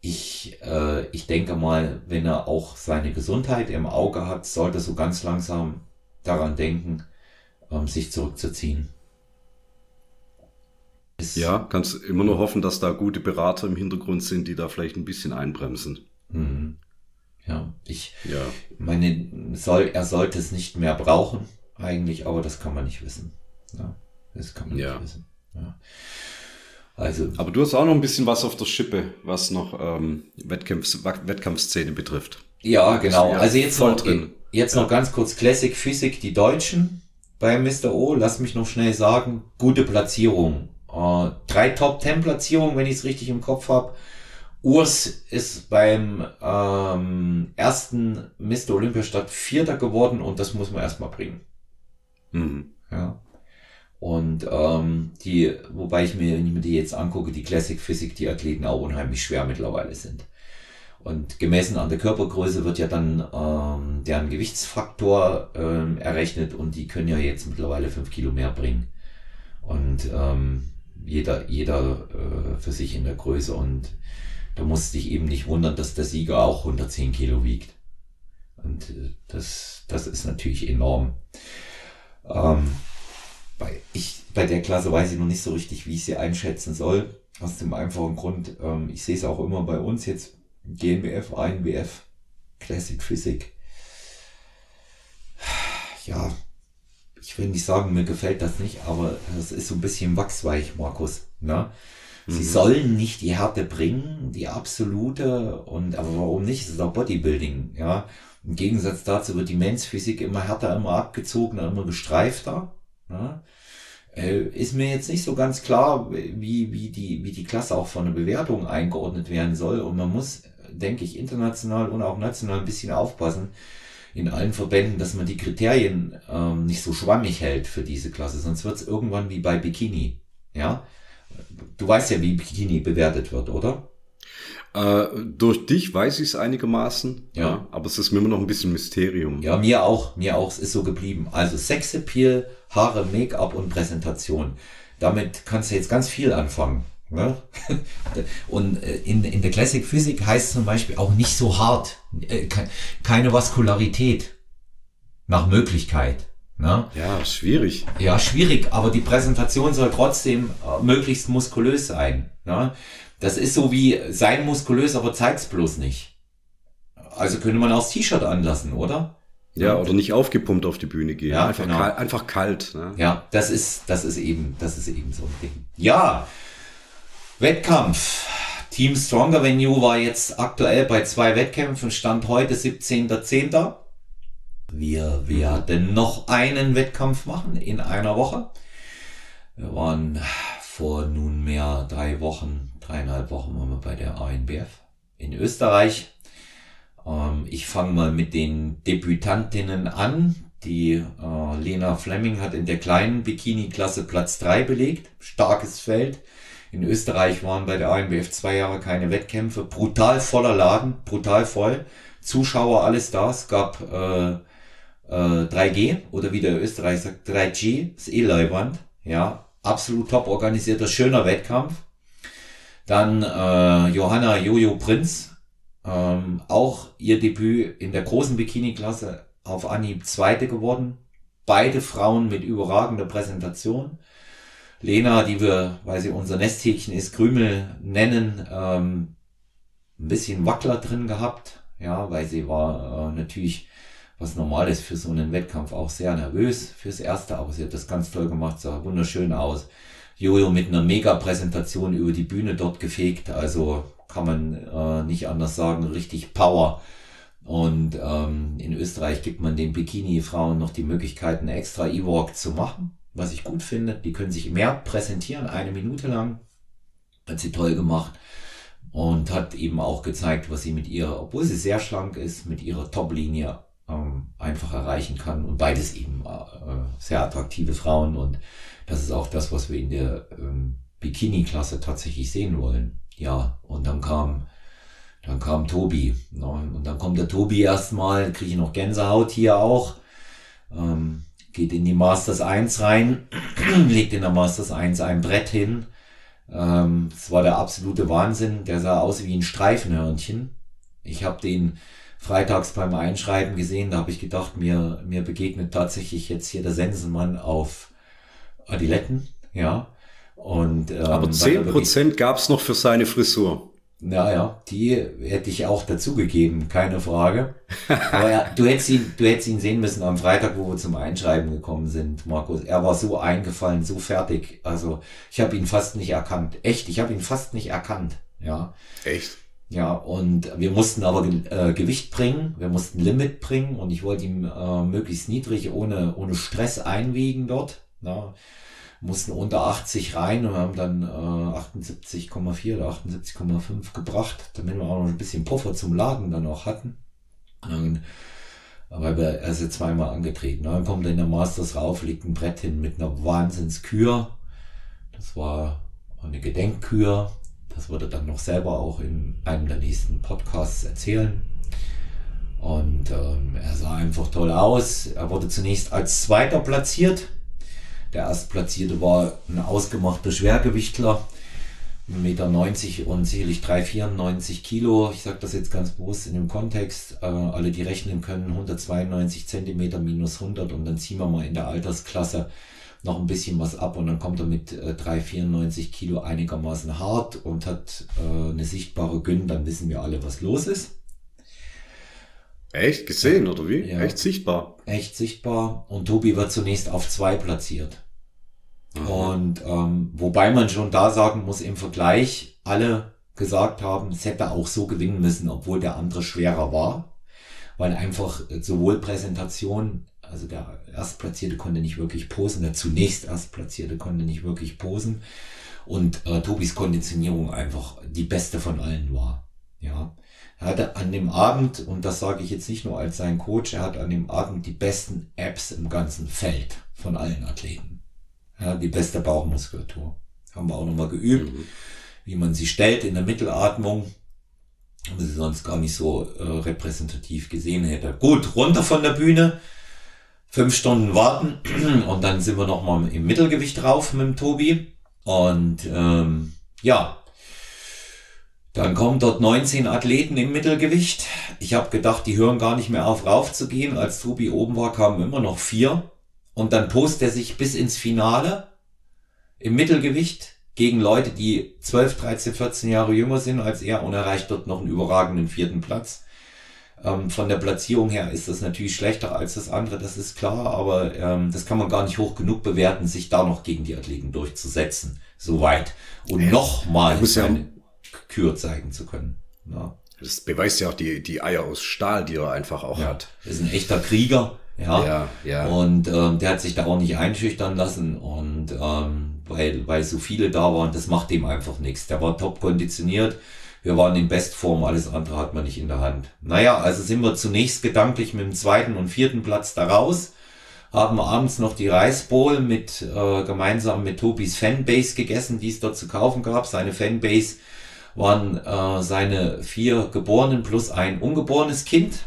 ich, äh, ich denke mal, wenn er auch seine Gesundheit im Auge hat, sollte er so ganz langsam daran denken, ähm, sich zurückzuziehen. Ja, kannst immer nur hoffen, dass da gute Berater im Hintergrund sind, die da vielleicht ein bisschen einbremsen. Mhm. Ja, ich ja. meine, soll, er sollte es nicht mehr brauchen, eigentlich, aber das kann man nicht wissen. Ja, das kann man ja. nicht wissen. Ja. Also, aber du hast auch noch ein bisschen was auf der Schippe, was noch ähm, Wettkampf, Wettkampfszene betrifft. Ja, genau. Also jetzt noch, drin. jetzt noch ganz kurz Classic Physik, die Deutschen bei Mr. O. Lass mich noch schnell sagen, gute Platzierung. Äh, drei Top-10-Platzierungen, wenn ich es richtig im Kopf habe. Urs ist beim ähm, ersten Mr. Olympiastadt Vierter geworden und das muss man erstmal bringen. Mhm. Ja. Und ähm, die, wobei ich mir, wenn ich mir die jetzt angucke, die Classic Physik, die Athleten auch unheimlich schwer mittlerweile sind. Und gemessen an der Körpergröße wird ja dann ähm, deren Gewichtsfaktor ähm, errechnet und die können ja jetzt mittlerweile fünf Kilo mehr bringen. Und ähm, jeder, jeder äh, für sich in der Größe und da musst dich eben nicht wundern, dass der Sieger auch 110 Kilo wiegt. Und äh, das, das ist natürlich enorm. Ähm, bei, ich, bei der Klasse weiß ich noch nicht so richtig, wie ich sie einschätzen soll. Aus dem einfachen Grund, ähm, ich sehe es auch immer bei uns jetzt, GmbF, ANBF, Classic Physik. Ja, ich will nicht sagen, mir gefällt das nicht, aber es ist so ein bisschen wachsweich, Markus. Ne? Sie mhm. sollen nicht die Härte bringen, die absolute, und aber warum nicht? Es ist auch Bodybuilding, ja. Im Gegensatz dazu wird die Mensphysik immer härter, immer abgezogener, immer gestreifter. Ne? Äh, ist mir jetzt nicht so ganz klar, wie, wie, die, wie die Klasse auch von der Bewertung eingeordnet werden soll. Und man muss, denke ich, international und auch national ein bisschen aufpassen, in allen Verbänden, dass man die Kriterien ähm, nicht so schwammig hält für diese Klasse, sonst wird es irgendwann wie bei Bikini. Ja, du weißt ja, wie Bikini bewertet wird, oder? Äh, durch dich weiß ich es einigermaßen, Ja. ja. aber es ist mir immer noch ein bisschen Mysterium. Ja, mir auch, mir auch, es ist so geblieben. Also Sexappeal, Haare, Make-up und Präsentation. Damit kannst du jetzt ganz viel anfangen. Ne? [LAUGHS] Und äh, in, in der Classic Physik heißt zum Beispiel auch nicht so hart, äh, ke- keine Vaskularität nach Möglichkeit. Ne? Ja, schwierig. Ja, schwierig, aber die Präsentation soll trotzdem äh, möglichst muskulös sein. Ne? Das ist so wie, sein muskulös, aber zeig's bloß nicht. Also könnte man auch das T-Shirt anlassen, oder? Ja, oder nicht aufgepumpt auf die Bühne gehen. Ja, einfach, genau. kalt, einfach kalt. Ne? Ja, das ist, das ist eben, das ist eben so ein Ding. Ja, Wettkampf. Team Stronger Venue war jetzt aktuell bei zwei Wettkämpfen, stand heute 17.10. Wir werden noch einen Wettkampf machen in einer Woche. Wir waren vor nunmehr drei Wochen, dreieinhalb Wochen waren wir bei der ANBF in Österreich. Ähm, ich fange mal mit den Debütantinnen an. Die äh, Lena Fleming hat in der kleinen Bikini-Klasse Platz drei belegt. Starkes Feld. In Österreich waren bei der ANBF zwei Jahre keine Wettkämpfe. Brutal voller Laden, brutal voll. Zuschauer, alles da. Es gab äh, äh, 3G oder wie der Österreich sagt, 3G, ist eh Leibwand. Ja, absolut top organisierter, schöner Wettkampf. Dann äh, Johanna Jojo Prinz, ähm, auch ihr Debüt in der großen Bikini-Klasse auf Anhieb Zweite geworden. Beide Frauen mit überragender Präsentation. Lena, die wir, weil sie unser Nesthäkchen ist, Krümel nennen, ähm, ein bisschen Wackler drin gehabt. Ja, weil sie war äh, natürlich, was normal ist für so einen Wettkampf, auch sehr nervös fürs Erste, aber sie hat das ganz toll gemacht, sah wunderschön aus. Jojo mit einer Mega-Präsentation über die Bühne dort gefegt, also kann man äh, nicht anders sagen, richtig Power. Und ähm, in Österreich gibt man den Bikini-Frauen noch die Möglichkeit, einen extra E-Walk zu machen, was ich gut finde. Die können sich mehr präsentieren, eine Minute lang. Hat sie toll gemacht und hat eben auch gezeigt, was sie mit ihrer, obwohl sie sehr schlank ist, mit ihrer Top-Linie ähm, einfach erreichen kann. Und beides eben äh, sehr attraktive Frauen. Und das ist auch das, was wir in der ähm, Bikini-Klasse tatsächlich sehen wollen. Ja, und dann kam, dann kam Tobi. Ne? Und dann kommt der Tobi erstmal, kriege ich noch Gänsehaut hier auch. Ähm, geht in die Masters 1 rein, [CLEARS THROAT] legt in der Masters 1 ein Brett hin. Ähm, das war der absolute Wahnsinn. Der sah aus wie ein Streifenhörnchen. Ich habe den freitags beim Einschreiben gesehen, da habe ich gedacht, mir, mir begegnet tatsächlich jetzt hier der Sensenmann auf Adiletten, ja. Und, ähm, Aber zehn Prozent gab's noch für seine Frisur. ja, ja, die hätte ich auch dazugegeben, keine Frage. Aber ja, du hättest ihn, du hättest ihn sehen müssen am Freitag, wo wir zum Einschreiben gekommen sind, Markus. Er war so eingefallen, so fertig. Also ich habe ihn fast nicht erkannt. Echt, ich habe ihn fast nicht erkannt. Ja, Echt? ja. Und wir mussten aber äh, Gewicht bringen, wir mussten Limit bringen und ich wollte ihm äh, möglichst niedrig, ohne ohne Stress einwiegen dort. Ja mussten unter 80 rein und haben dann äh, 78,4 oder 78,5 gebracht, damit wir auch noch ein bisschen Puffer zum Laden dann auch hatten. Und dann, weil wir erst jetzt zweimal angetreten. Dann kommt in der Masters rauf, legt ein Brett hin mit einer Wahnsinnskür. Das war eine Gedenkkür. Das wird er dann noch selber auch in einem der nächsten Podcasts erzählen. Und ähm, er sah einfach toll aus. Er wurde zunächst als Zweiter platziert. Der Erstplatzierte war ein ausgemachter Schwergewichtler, 1,90 Meter und sicherlich 394 Kilo. Ich sage das jetzt ganz bewusst in dem Kontext. Äh, alle, die rechnen können, 192 Zentimeter minus 100 und dann ziehen wir mal in der Altersklasse noch ein bisschen was ab und dann kommt er mit äh, 394 Kilo einigermaßen hart und hat äh, eine sichtbare Gyn, dann wissen wir alle, was los ist. Echt? Gesehen, oder wie? Ja. Echt sichtbar. echt sichtbar und Tobi wird zunächst auf zwei platziert. Und ähm, wobei man schon da sagen muss, im Vergleich alle gesagt haben, es hätte auch so gewinnen müssen, obwohl der andere schwerer war, weil einfach sowohl Präsentation, also der Erstplatzierte konnte nicht wirklich posen, der zunächst Erstplatzierte konnte nicht wirklich posen und äh, Tobis Konditionierung einfach die beste von allen war. Ja, er hatte an dem Abend, und das sage ich jetzt nicht nur als sein Coach, er hat an dem Abend die besten Apps im ganzen Feld von allen Athleten. Ja, die beste Bauchmuskulatur. Haben wir auch nochmal geübt, mhm. wie man sie stellt in der Mittelatmung. Was ich sonst gar nicht so äh, repräsentativ gesehen hätte. Gut, runter von der Bühne. Fünf Stunden warten [CLEARS THROAT] und dann sind wir nochmal im Mittelgewicht drauf mit dem Tobi. Und ähm, ja, dann kommen dort 19 Athleten im Mittelgewicht. Ich habe gedacht, die hören gar nicht mehr auf raufzugehen. Als Tobi oben war, kamen immer noch vier. Und dann post er sich bis ins Finale im Mittelgewicht gegen Leute, die 12, 13, 14 Jahre jünger sind als er und erreicht dort noch einen überragenden vierten Platz. Ähm, von der Platzierung her ist das natürlich schlechter als das andere, das ist klar, aber ähm, das kann man gar nicht hoch genug bewerten, sich da noch gegen die Athleten durchzusetzen. Soweit. Und ja, nochmal eine Kür zeigen zu können. Ja. Das beweist ja auch die, die Eier aus Stahl, die er einfach auch ja, hat. Er ist ein echter Krieger. Ja, ja, ja. Und ähm, der hat sich da auch nicht einschüchtern lassen und ähm, weil, weil so viele da waren, das macht dem einfach nichts. Der war top konditioniert. Wir waren in Bestform, alles andere hat man nicht in der Hand. Naja, also sind wir zunächst gedanklich mit dem zweiten und vierten Platz da raus, haben abends noch die Reisbowl mit äh, gemeinsam mit Tobis Fanbase gegessen, die es dort zu kaufen gab. Seine Fanbase waren äh, seine vier Geborenen plus ein ungeborenes Kind,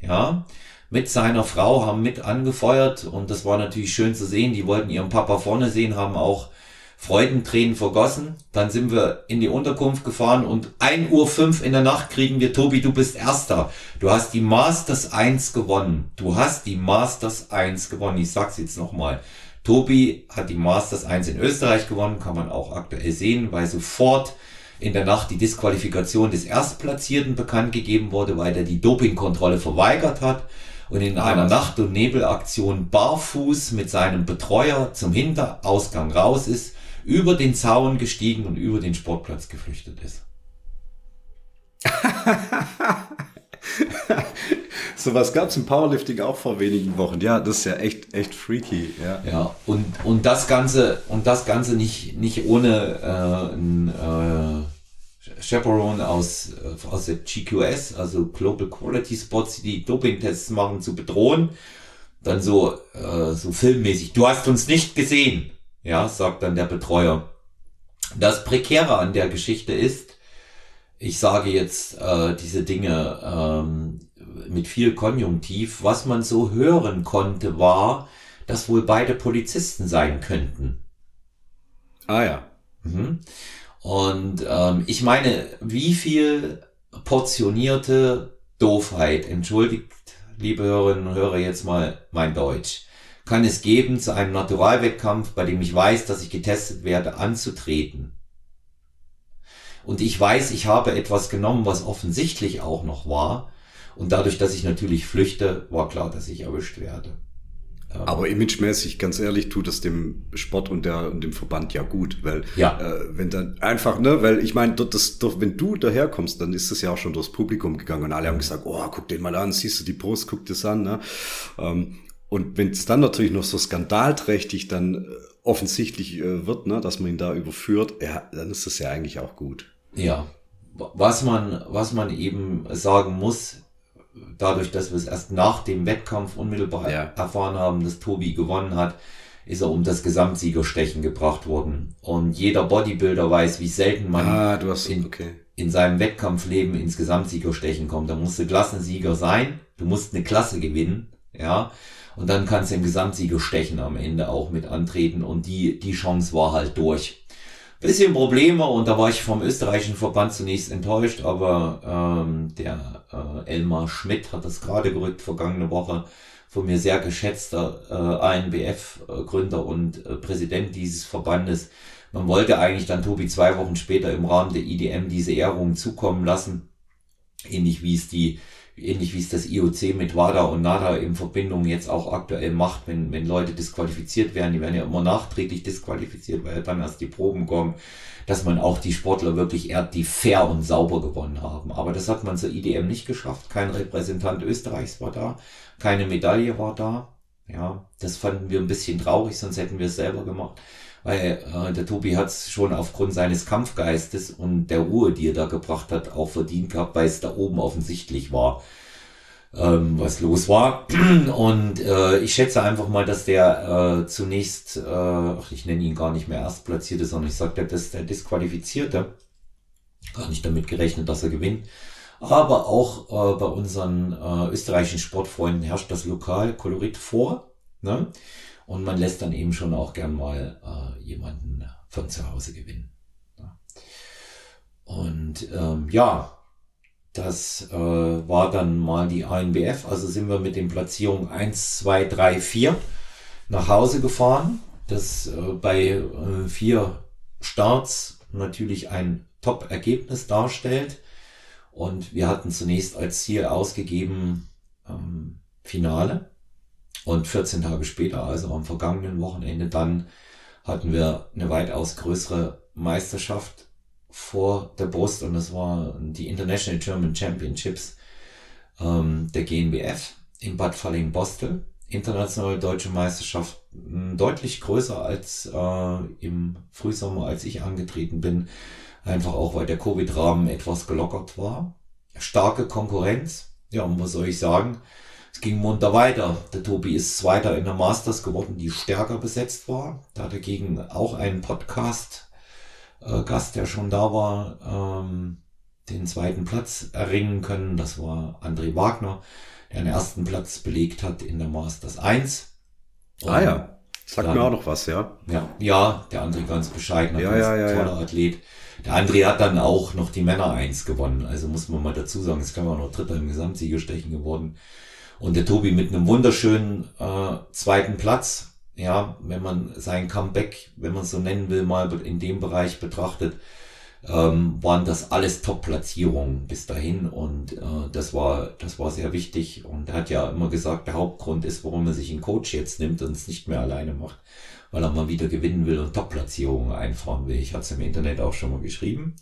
ja, mit seiner Frau, haben mit angefeuert und das war natürlich schön zu sehen. Die wollten ihren Papa vorne sehen, haben auch Freudentränen vergossen. Dann sind wir in die Unterkunft gefahren und 1 Uhr 5 in der Nacht kriegen wir, Tobi, du bist Erster. Du hast die Masters 1 gewonnen. Du hast die Masters 1 gewonnen. Ich sag's jetzt nochmal. Tobi hat die Masters 1 in Österreich gewonnen, kann man auch aktuell sehen, weil sofort in der Nacht die Disqualifikation des Erstplatzierten bekannt gegeben wurde, weil er die Dopingkontrolle verweigert hat und in einer Nacht- und Nebelaktion barfuß mit seinem Betreuer zum Hinterausgang raus ist, über den Zaun gestiegen und über den Sportplatz geflüchtet ist. [LAUGHS] Sowas gab es im Powerlifting auch vor wenigen Wochen. Ja, das ist ja echt, echt freaky. Ja, ja und, und das Ganze, und das Ganze nicht, nicht ohne äh, ein äh, Chaperone aus, aus der GQS, also Global Quality Spots, die die Doping-Tests machen, zu bedrohen. Dann so, äh, so filmmäßig. Du hast uns nicht gesehen, ja, sagt dann der Betreuer. Das Prekäre an der Geschichte ist, ich sage jetzt äh, diese Dinge ähm, mit viel Konjunktiv, was man so hören konnte, war, dass wohl beide Polizisten sein könnten. Ah ja. Mhm. Und ähm, ich meine, wie viel portionierte Doofheit, entschuldigt, liebe Hörerinnen und Hörer, jetzt mal mein Deutsch, kann es geben, zu einem Naturalwettkampf, bei dem ich weiß, dass ich getestet werde, anzutreten. Und ich weiß, ich habe etwas genommen, was offensichtlich auch noch war, und dadurch, dass ich natürlich flüchte, war klar, dass ich erwischt werde. Ähm, Aber imagemäßig, ganz ehrlich, tut es dem Sport und, der, und dem Verband ja gut, weil ja. äh, wenn dann einfach, ne, weil ich meine, das, dort, wenn du daherkommst, dann ist das ja auch schon durchs Publikum gegangen und alle haben gesagt, oh, guck den mal an, siehst du die Brust, guck das an, ne? Ähm, und wenn es dann natürlich noch so skandalträchtig dann äh, offensichtlich äh, wird, ne, dass man ihn da überführt, ja, dann ist das ja eigentlich auch gut. Ja, was man, was man eben sagen muss, dadurch, dass wir es erst nach dem Wettkampf unmittelbar ja. erfahren haben, dass Tobi gewonnen hat, ist er um das Gesamtsiegerstechen gebracht worden. Und jeder Bodybuilder weiß, wie selten man ah, hast, in, okay. in seinem Wettkampfleben ins Gesamtsiegerstechen kommt. Da musst du Klassensieger sein, du musst eine Klasse gewinnen, ja. Und dann kannst du im Gesamtsiegerstechen am Ende auch mit antreten. Und die, die Chance war halt durch bisschen Probleme und da war ich vom österreichischen Verband zunächst enttäuscht, aber ähm, der äh, Elmar Schmidt hat das gerade gerückt vergangene Woche. Von mir sehr geschätzter äh, ANBF-Gründer und äh, Präsident dieses Verbandes. Man wollte eigentlich dann Tobi zwei Wochen später im Rahmen der IDM diese Ehrung zukommen lassen, ähnlich wie es die ähnlich wie es das IOC mit WADA und NADA in Verbindung jetzt auch aktuell macht, wenn, wenn Leute disqualifiziert werden, die werden ja immer nachträglich disqualifiziert, weil dann erst die Proben kommen, dass man auch die Sportler wirklich ehrt, die fair und sauber gewonnen haben. Aber das hat man zur IDM nicht geschafft. Kein Repräsentant Österreichs war da, keine Medaille war da. Ja, das fanden wir ein bisschen traurig, sonst hätten wir es selber gemacht weil äh, der Tobi hat es schon aufgrund seines Kampfgeistes und der Ruhe, die er da gebracht hat, auch verdient gehabt, weil es da oben offensichtlich war. Ähm, was los war. [CLEARS THROAT] Und äh, ich schätze einfach mal, dass der äh, zunächst, äh, ach, ich nenne ihn gar nicht mehr Erstplatzierte, sondern ich sage, ist der Disqualifizierte. Gar nicht damit gerechnet, dass er gewinnt. Aber auch äh, bei unseren äh, österreichischen Sportfreunden herrscht das Lokalkolorit vor. Ne? Und man lässt dann eben schon auch gern mal äh, jemanden von zu Hause gewinnen. Ne? Und ähm, ja, das äh, war dann mal die ANBF. Also sind wir mit den Platzierungen 1, 2, 3, 4 nach Hause gefahren. Das äh, bei äh, vier Starts natürlich ein Top-Ergebnis darstellt. Und wir hatten zunächst als Ziel ausgegeben ähm, Finale. Und 14 Tage später, also am vergangenen Wochenende, dann hatten wir eine weitaus größere Meisterschaft vor der Brust und das war die International German Championships ähm, der GNBF in Bad Falling-Bostel. Internationale deutsche Meisterschaft deutlich größer als äh, im Frühsommer, als ich angetreten bin. Einfach auch, weil der Covid-Rahmen etwas gelockert war. Starke Konkurrenz. Ja, und was soll ich sagen? Es ging munter weiter. Der Tobi ist Zweiter in der Masters geworden, die stärker besetzt war. Da dagegen auch einen Podcast äh, Gast, der schon da war, ähm, den zweiten Platz erringen können. Das war André Wagner, der den ersten Platz belegt hat in der Masters 1. Und ah ja, sagt dann, mir auch noch was, ja. Ja, ja der André ganz bescheidener, ja, ja, ja, toller ja. Athlet. Der André hat dann auch noch die Männer 1 gewonnen. Also muss man mal dazu sagen, es kann man noch Dritter im Gesamtsiegerstechen geworden. Und der Tobi mit einem wunderschönen äh, zweiten Platz ja, wenn man sein Comeback, wenn man es so nennen will, mal in dem Bereich betrachtet, ähm, waren das alles Top-Platzierungen bis dahin und äh, das war das war sehr wichtig und er hat ja immer gesagt, der Hauptgrund ist, warum er sich einen Coach jetzt nimmt und es nicht mehr alleine macht, weil er mal wieder gewinnen will und Top-Platzierungen einfahren will. Ich hatte es im Internet auch schon mal geschrieben.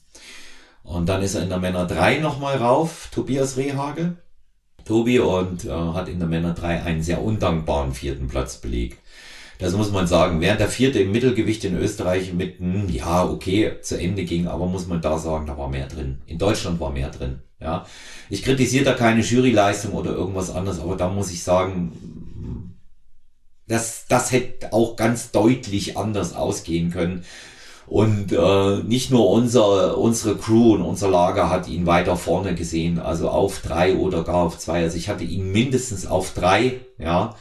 Und dann ist er in der Männer 3 nochmal rauf, Tobias Rehage, Tobi, und äh, hat in der Männer 3 einen sehr undankbaren vierten Platz belegt. Das muss man sagen. Während der vierte im Mittelgewicht in Österreich mit, hm, ja, okay, zu Ende ging, aber muss man da sagen, da war mehr drin. In Deutschland war mehr drin. Ja, ich kritisiere da keine Juryleistung oder irgendwas anderes, aber da muss ich sagen, das, das hätte auch ganz deutlich anders ausgehen können. Und äh, nicht nur unser, unsere Crew und unser Lager hat ihn weiter vorne gesehen, also auf drei oder gar auf zwei. Also ich hatte ihn mindestens auf drei, ja.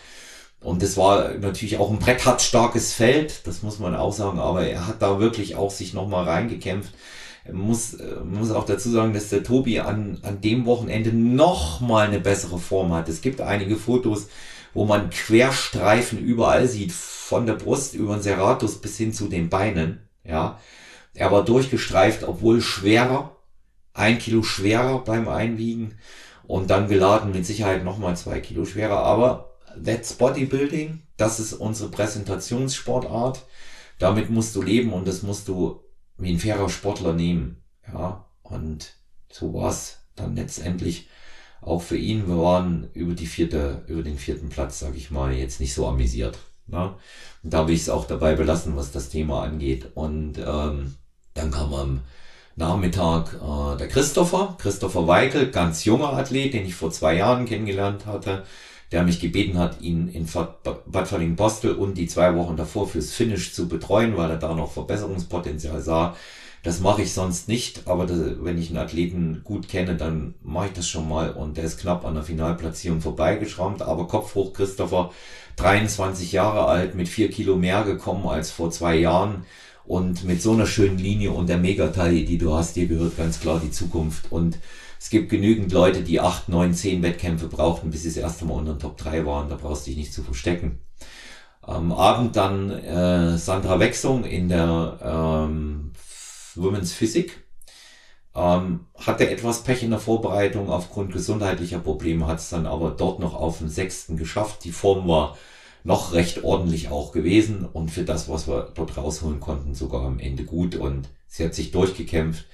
Und das war natürlich auch ein Brett hat starkes Feld, das muss man auch sagen, aber er hat da wirklich auch sich nochmal reingekämpft. Man muss, man muss auch dazu sagen, dass der Tobi an, an dem Wochenende nochmal eine bessere Form hat. Es gibt einige Fotos, wo man Querstreifen überall sieht, von der Brust über den Serratus bis hin zu den Beinen. Ja, er war durchgestreift, obwohl schwerer, ein Kilo schwerer beim Einwiegen und dann geladen mit Sicherheit nochmal zwei Kilo schwerer, aber That's Bodybuilding. Das ist unsere Präsentationssportart. Damit musst du leben und das musst du wie ein fairer Sportler nehmen. Ja, und so war's dann letztendlich auch für ihn. Wir waren über die vierte, über den vierten Platz, sag ich mal, jetzt nicht so amüsiert. Ne? Und da will ich es auch dabei belassen, was das Thema angeht. Und ähm, dann kam am Nachmittag äh, der Christopher, Christopher Weikel, ganz junger Athlet, den ich vor zwei Jahren kennengelernt hatte der mich gebeten hat, ihn in Bad Falling-Bostel und die zwei Wochen davor fürs Finish zu betreuen, weil er da noch Verbesserungspotenzial sah. Das mache ich sonst nicht, aber das, wenn ich einen Athleten gut kenne, dann mache ich das schon mal. Und der ist knapp an der Finalplatzierung vorbeigeschrammt, aber Kopf hoch, Christopher, 23 Jahre alt, mit vier Kilo mehr gekommen als vor zwei Jahren. Und mit so einer schönen Linie und der Megataille, die du hast, dir gehört ganz klar die Zukunft. Und es gibt genügend Leute, die acht, neun, zehn Wettkämpfe brauchten, bis sie das erste Mal unter den Top 3 waren. Da brauchst du dich nicht zu verstecken. Am Abend dann äh, Sandra Wechsung in der ähm, Women's Physik. Ähm, hatte etwas Pech in der Vorbereitung aufgrund gesundheitlicher Probleme, hat es dann aber dort noch auf den sechsten geschafft. Die Form war noch recht ordentlich auch gewesen und für das, was wir dort rausholen konnten, sogar am Ende gut und sie hat sich durchgekämpft.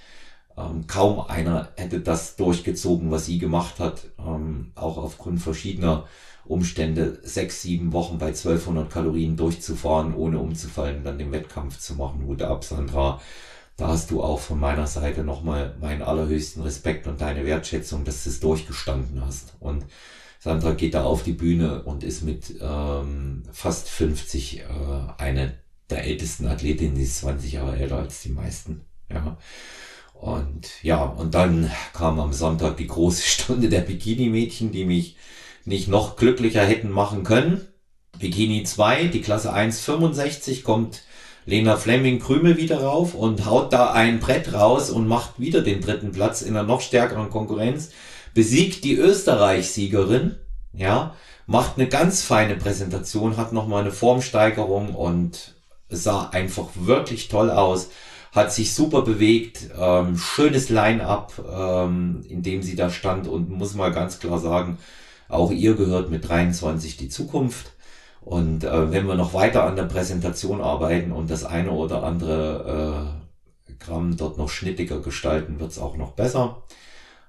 Ähm, kaum einer hätte das durchgezogen, was sie gemacht hat, ähm, auch aufgrund verschiedener Umstände, sechs, sieben Wochen bei 1200 Kalorien durchzufahren, ohne umzufallen, dann den Wettkampf zu machen. Hut ab, Sandra. da hast du auch von meiner Seite nochmal meinen allerhöchsten Respekt und deine Wertschätzung, dass du es durchgestanden hast. Und Sandra geht da auf die Bühne und ist mit ähm, fast 50 äh, eine der ältesten Athletinnen, die ist 20 Jahre älter als die meisten. Ja. Und ja, und dann kam am Sonntag die große [LAUGHS] Stunde der Bikini-Mädchen, die mich nicht noch glücklicher hätten machen können. Bikini 2, die Klasse 1,65 kommt Lena Fleming Krümel wieder rauf und haut da ein Brett raus und macht wieder den dritten Platz in einer noch stärkeren Konkurrenz. Besiegt die Österreich-Siegerin, ja, macht eine ganz feine Präsentation, hat nochmal eine Formsteigerung und sah einfach wirklich toll aus, hat sich super bewegt, ähm, schönes Line-up, ähm, in dem sie da stand und muss mal ganz klar sagen, auch ihr gehört mit 23 die Zukunft. Und äh, wenn wir noch weiter an der Präsentation arbeiten und das eine oder andere äh, Gramm dort noch schnittiger gestalten, wird's auch noch besser.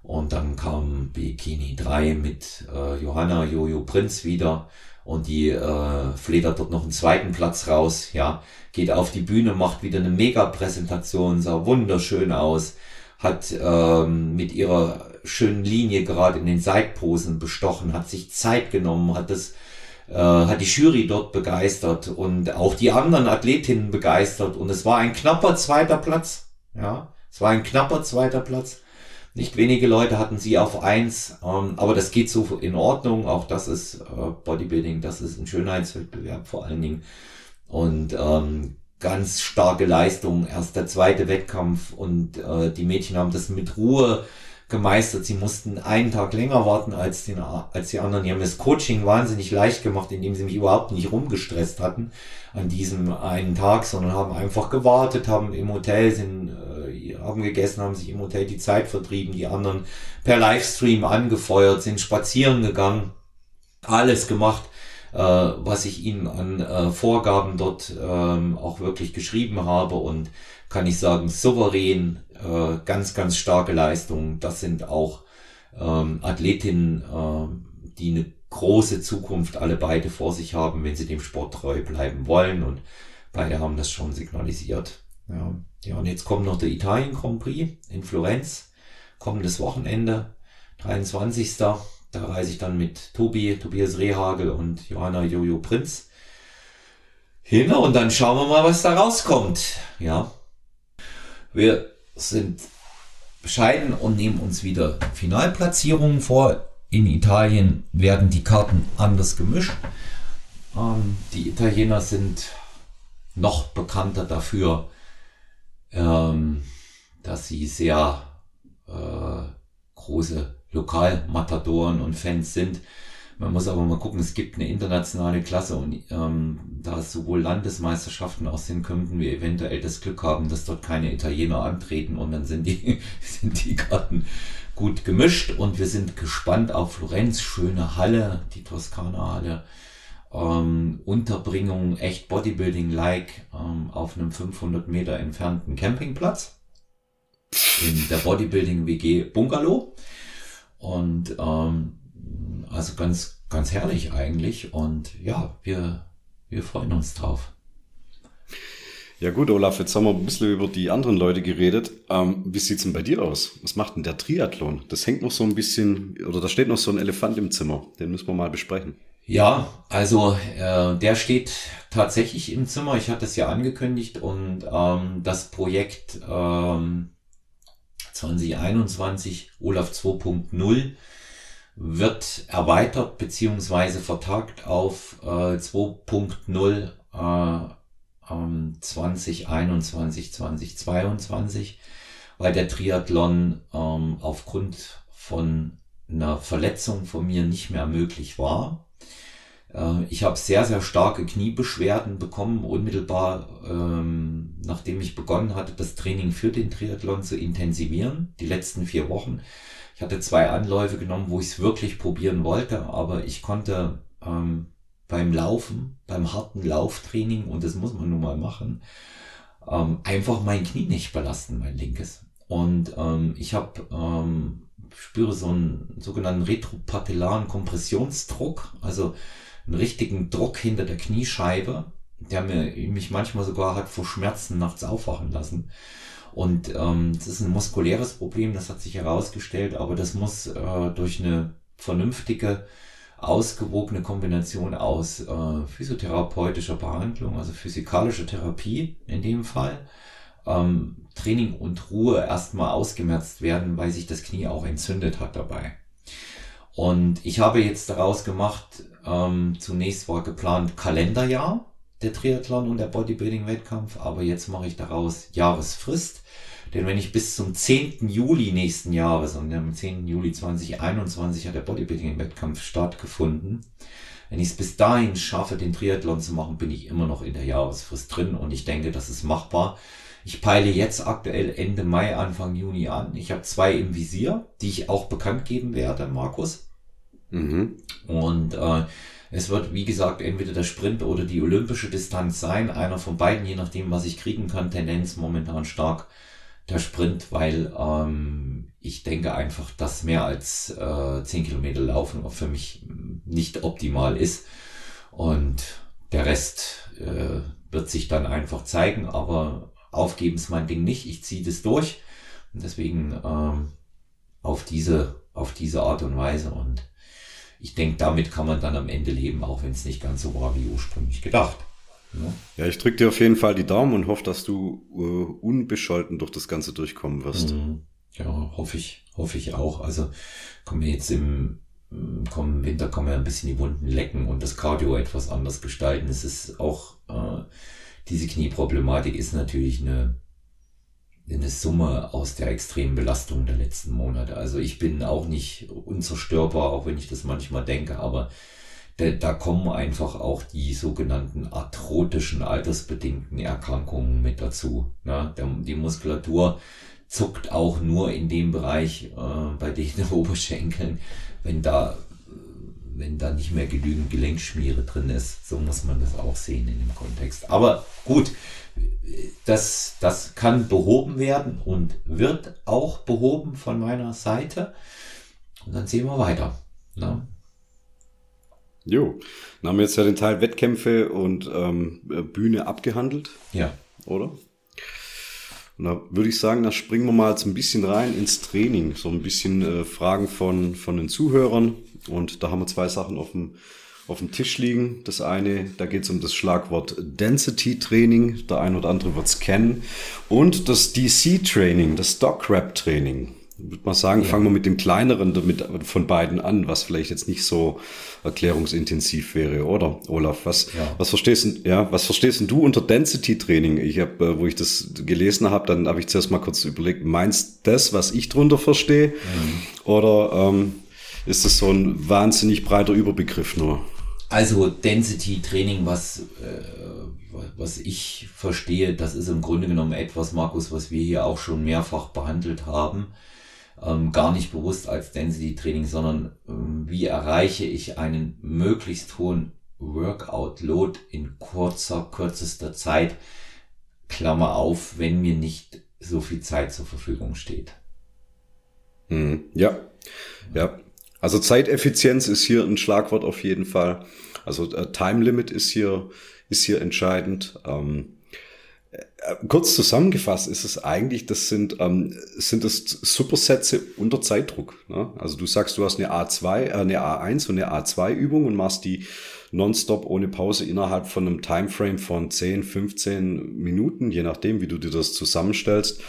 Und dann kam Bikini 3 mit äh, Johanna Jojo Prinz wieder und die äh, fledert dort noch einen zweiten Platz raus, ja, geht auf die Bühne, macht wieder eine Mega-Präsentation, sah wunderschön aus, hat ähm, mit ihrer schönen Linie gerade in den Seitposen bestochen, hat sich Zeit genommen, hat das äh, hat die Jury dort begeistert und auch die anderen Athletinnen begeistert und es war ein knapper zweiter Platz. Ja, es war ein knapper zweiter Platz. Nicht wenige Leute hatten sie auf eins, ähm, aber das geht so in Ordnung. Auch das ist äh, Bodybuilding, das ist ein Schönheitswettbewerb vor allen Dingen. Und ähm, ganz starke Leistung, erst der zweite Wettkampf und äh, die Mädchen haben das mit Ruhe gemeistert. Sie mussten einen Tag länger warten als, den, als die anderen. Die haben das Coaching wahnsinnig leicht gemacht, indem sie mich überhaupt nicht rumgestresst hatten an diesem einen Tag, sondern haben einfach gewartet, haben im Hotel, sind, äh, haben gegessen, haben sich im Hotel die Zeit vertrieben, die anderen per Livestream angefeuert, sind spazieren gegangen, alles gemacht äh, was ich ihnen an äh, Vorgaben dort ähm, auch wirklich geschrieben habe und kann ich sagen, souverän, äh, ganz, ganz starke Leistungen. Das sind auch ähm, Athletinnen, äh, die eine große Zukunft alle beide vor sich haben, wenn sie dem Sport treu bleiben wollen. Und beide haben das schon signalisiert. Ja, ja und jetzt kommt noch der Italien Grand Prix in Florenz. Kommendes Wochenende, 23. Da reise ich dann mit Tobi, Tobias Rehagel und Johanna Jojo Prinz hin und dann schauen wir mal, was da rauskommt. Ja, wir sind bescheiden und nehmen uns wieder Finalplatzierungen vor. In Italien werden die Karten anders gemischt. Ähm, die Italiener sind noch bekannter dafür, ähm, dass sie sehr äh, große Lokalmatadoren und Fans sind. Man muss aber mal gucken, es gibt eine internationale Klasse und ähm, da es sowohl Landesmeisterschaften aussehen könnten wir eventuell das Glück haben, dass dort keine Italiener antreten und dann sind die, [LAUGHS] sind die Karten gut gemischt und wir sind gespannt auf Florenz, schöne Halle, die Toskana-Halle, ähm, Unterbringung echt Bodybuilding-like ähm, auf einem 500 Meter entfernten Campingplatz in der Bodybuilding-WG Bungalow und ähm, also ganz, ganz herrlich eigentlich. Und ja, wir, wir freuen uns drauf. Ja gut, Olaf, jetzt haben wir ein bisschen über die anderen Leute geredet. Ähm, wie sieht's denn bei dir aus? Was macht denn der Triathlon? Das hängt noch so ein bisschen, oder da steht noch so ein Elefant im Zimmer. Den müssen wir mal besprechen. Ja, also äh, der steht tatsächlich im Zimmer. Ich hatte es ja angekündigt und ähm, das Projekt ähm, 2021 Olaf 2.0 wird erweitert beziehungsweise vertagt auf äh, 2.0 äh, 2021, 2022, weil der Triathlon ähm, aufgrund von einer Verletzung von mir nicht mehr möglich war. Äh, ich habe sehr, sehr starke Kniebeschwerden bekommen, unmittelbar ähm, nachdem ich begonnen hatte, das Training für den Triathlon zu intensivieren, die letzten vier Wochen. Ich hatte zwei Anläufe genommen, wo ich es wirklich probieren wollte, aber ich konnte ähm, beim Laufen, beim harten Lauftraining, und das muss man nun mal machen, ähm, einfach mein Knie nicht belasten, mein linkes. Und ähm, ich habe ähm, spüre so einen sogenannten retropatellaren Kompressionsdruck, also einen richtigen Druck hinter der Kniescheibe, der mir, mich manchmal sogar hat vor Schmerzen nachts aufwachen lassen. Und ähm, das ist ein muskuläres Problem, das hat sich herausgestellt, aber das muss äh, durch eine vernünftige, ausgewogene Kombination aus äh, physiotherapeutischer Behandlung, also physikalischer Therapie in dem Fall, ähm, Training und Ruhe erstmal ausgemerzt werden, weil sich das Knie auch entzündet hat dabei. Und ich habe jetzt daraus gemacht, ähm, zunächst war geplant Kalenderjahr, der Triathlon und der Bodybuilding-Wettkampf, aber jetzt mache ich daraus Jahresfrist. Denn wenn ich bis zum 10. Juli nächsten Jahres, und am 10. Juli 2021 hat der Bodybuilding-Wettkampf stattgefunden, wenn ich es bis dahin schaffe, den Triathlon zu machen, bin ich immer noch in der Jahresfrist drin und ich denke, das ist machbar. Ich peile jetzt aktuell Ende Mai, Anfang Juni an. Ich habe zwei im Visier, die ich auch bekannt geben werde, Markus. Mhm. Und äh, es wird, wie gesagt, entweder der Sprint oder die olympische Distanz sein. Einer von beiden, je nachdem, was ich kriegen kann. Tendenz momentan stark der Sprint, weil ähm, ich denke einfach, dass mehr als äh, 10 Kilometer laufen für mich nicht optimal ist. Und der Rest äh, wird sich dann einfach zeigen, aber aufgeben ist mein Ding nicht. Ich ziehe das durch. Und deswegen ähm, auf diese, auf diese Art und Weise. Und ich denke, damit kann man dann am Ende leben, auch wenn es nicht ganz so war wie ursprünglich gedacht. Ja, ja ich drücke dir auf jeden Fall die Daumen und hoffe, dass du äh, unbescholten durch das Ganze durchkommen wirst. Mhm. Ja, hoffe ich, hoffe ich auch. Also kommen wir jetzt im kommenden Winter kann man ein bisschen die Wunden lecken und das Cardio etwas anders gestalten. Es ist auch äh, diese Knieproblematik ist natürlich eine eine Summe aus der extremen Belastung der letzten Monate. Also ich bin auch nicht unzerstörbar, auch wenn ich das manchmal denke, aber da, da kommen einfach auch die sogenannten arthrotischen, altersbedingten Erkrankungen mit dazu. Ne? Die Muskulatur zuckt auch nur in dem Bereich äh, bei den [LAUGHS] Oberschenkeln, wenn da wenn da nicht mehr genügend Gelenkschmiere drin ist. So muss man das auch sehen in dem Kontext. Aber gut, das, das kann behoben werden und wird auch behoben von meiner Seite. Und dann sehen wir weiter. Ne? Jo, dann haben wir jetzt ja den Teil Wettkämpfe und ähm, Bühne abgehandelt. Ja. Oder? Und da würde ich sagen, da springen wir mal jetzt ein bisschen rein ins Training. So ein bisschen äh, Fragen von, von den Zuhörern. Und da haben wir zwei Sachen auf dem auf dem Tisch liegen. Das eine, da geht es um das Schlagwort Density Training. Der eine oder andere wird es kennen. Und das DC Training, das Stock Rap Training. Ich würde mal sagen, ja. fangen wir mit dem kleineren damit, von beiden an, was vielleicht jetzt nicht so erklärungsintensiv wäre, oder? Olaf, was, ja. was verstehst du, ja, was verstehst du unter Density Training? Ich habe, äh, wo ich das gelesen habe, dann habe ich zuerst mal kurz überlegt, meinst das, was ich drunter verstehe? Mhm. Oder ähm, ist das so ein wahnsinnig breiter Überbegriff nur? Also Density Training, was, äh, was ich verstehe, das ist im Grunde genommen etwas, Markus, was wir hier auch schon mehrfach behandelt haben. Ähm, gar nicht bewusst als Density Training, sondern ähm, wie erreiche ich einen möglichst hohen Workout Load in kurzer, kürzester Zeit, Klammer auf, wenn mir nicht so viel Zeit zur Verfügung steht. Hm, ja, ja. Also Zeiteffizienz ist hier ein Schlagwort auf jeden Fall. Also äh, Time Limit ist hier, ist hier entscheidend. Ähm, äh, kurz zusammengefasst ist es eigentlich, das sind, ähm, sind das Supersätze unter Zeitdruck. Ne? Also du sagst, du hast eine A2, äh, eine A1 und eine A2 Übung und machst die nonstop ohne Pause innerhalb von einem Timeframe von 10, 15 Minuten, je nachdem, wie du dir das zusammenstellst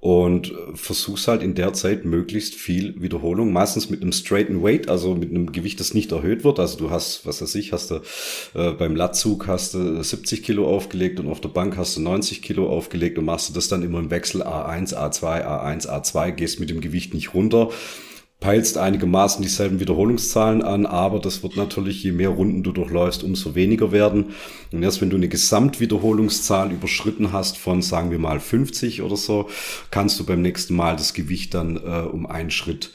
und versuchst halt in der Zeit möglichst viel Wiederholung, meistens mit einem straighten Weight, also mit einem Gewicht, das nicht erhöht wird. Also du hast, was weiß ich, hast du äh, beim Latzug hast du 70 Kilo aufgelegt und auf der Bank hast du 90 Kilo aufgelegt und machst du das dann immer im Wechsel A1, A2, A1, A2, gehst mit dem Gewicht nicht runter peilst einigermaßen dieselben Wiederholungszahlen an, aber das wird natürlich, je mehr Runden du durchläufst, umso weniger werden. Und erst wenn du eine Gesamtwiederholungszahl überschritten hast von, sagen wir mal, 50 oder so, kannst du beim nächsten Mal das Gewicht dann äh, um einen Schritt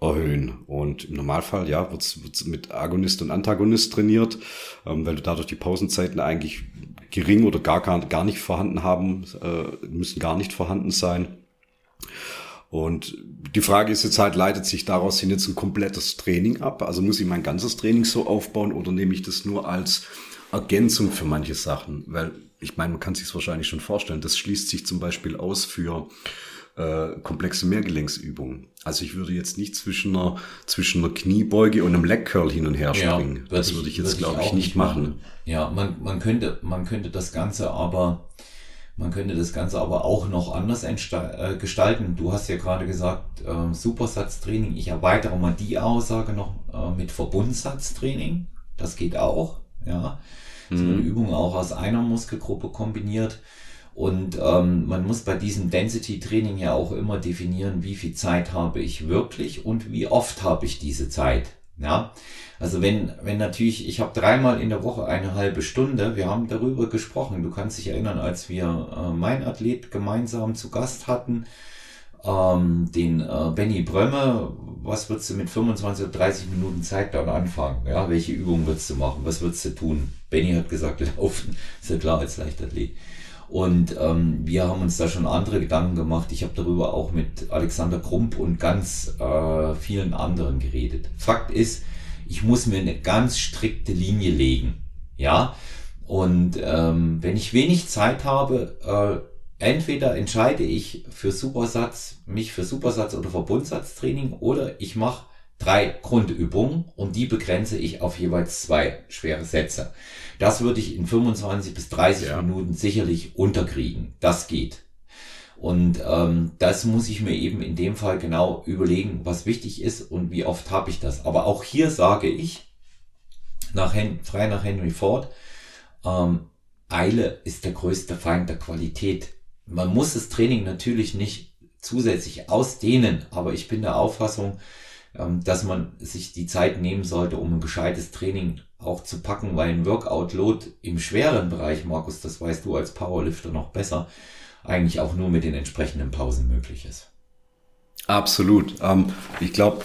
erhöhen. Und im Normalfall, ja, wird's wird's mit Agonist und Antagonist trainiert, ähm, weil du dadurch die Pausenzeiten eigentlich gering oder gar, gar, nicht vorhanden haben, äh, müssen gar nicht vorhanden sein. Und die Frage ist jetzt halt, leitet sich daraus hin jetzt ein komplettes Training ab? Also muss ich mein ganzes Training so aufbauen oder nehme ich das nur als Ergänzung für manche Sachen, weil ich meine, man kann sich es wahrscheinlich schon vorstellen. Das schließt sich zum Beispiel aus für äh, komplexe Mehrgelenksübungen. Also ich würde jetzt nicht zwischen einer, zwischen einer Kniebeuge und einem Leg Curl hin und her springen. Ja, würd das würde ich jetzt, glaube ich, nicht machen. machen. Ja, man, man könnte, man könnte das Ganze aber, man könnte das Ganze aber auch noch anders äh, gestalten. Du hast ja gerade gesagt, äh, Supersatztraining. Ich erweitere mal die Aussage noch äh, mit Verbundsatztraining. Das geht auch. Ja, mhm. so eine Übung auch aus einer Muskelgruppe kombiniert. Und ähm, man muss bei diesem Density-Training ja auch immer definieren, wie viel Zeit habe ich wirklich und wie oft habe ich diese Zeit. Ja, also wenn, wenn natürlich, ich habe dreimal in der Woche eine halbe Stunde, wir haben darüber gesprochen, du kannst dich erinnern, als wir äh, mein Athlet gemeinsam zu Gast hatten, ähm, den äh, Benny Brömme, was würdest du mit 25 oder 30 Minuten Zeit dann anfangen? Ja, welche Übungen würdest du machen? Was würdest du tun? Benny hat gesagt, [LAUGHS] laufen, ist ja klar als Leichtathlet. Und ähm, wir haben uns da schon andere Gedanken gemacht. Ich habe darüber auch mit Alexander Krump und ganz äh, vielen anderen geredet. Fakt ist, ich muss mir eine ganz strikte Linie legen. Ja. Und ähm, wenn ich wenig Zeit habe, äh, entweder entscheide ich für Supersatz, mich für Supersatz oder Verbundsatztraining oder ich mache drei Grundübungen und die begrenze ich auf jeweils zwei schwere Sätze. Das würde ich in 25 bis 30 ja. Minuten sicherlich unterkriegen. Das geht. Und ähm, das muss ich mir eben in dem Fall genau überlegen, was wichtig ist und wie oft habe ich das. Aber auch hier sage ich, nach Hen frei nach Henry Ford, ähm, Eile ist der größte Feind der Qualität. Man muss das Training natürlich nicht zusätzlich ausdehnen, aber ich bin der Auffassung, dass man sich die Zeit nehmen sollte, um ein gescheites Training auch zu packen, weil ein Workout-Load im schweren Bereich, Markus, das weißt du als Powerlifter noch besser, eigentlich auch nur mit den entsprechenden Pausen möglich ist. Absolut. Ähm, ich glaube,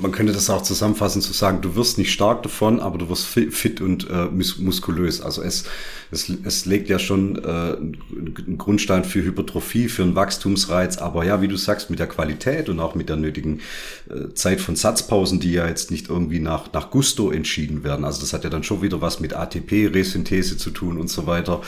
man könnte das auch zusammenfassen zu sagen, du wirst nicht stark davon, aber du wirst fit und äh, muskulös. Also es, es, es legt ja schon äh, einen Grundstein für Hypertrophie, für einen Wachstumsreiz, aber ja, wie du sagst, mit der Qualität und auch mit der nötigen äh, Zeit von Satzpausen, die ja jetzt nicht irgendwie nach, nach Gusto entschieden werden. Also das hat ja dann schon wieder was mit ATP-Resynthese zu tun und so weiter.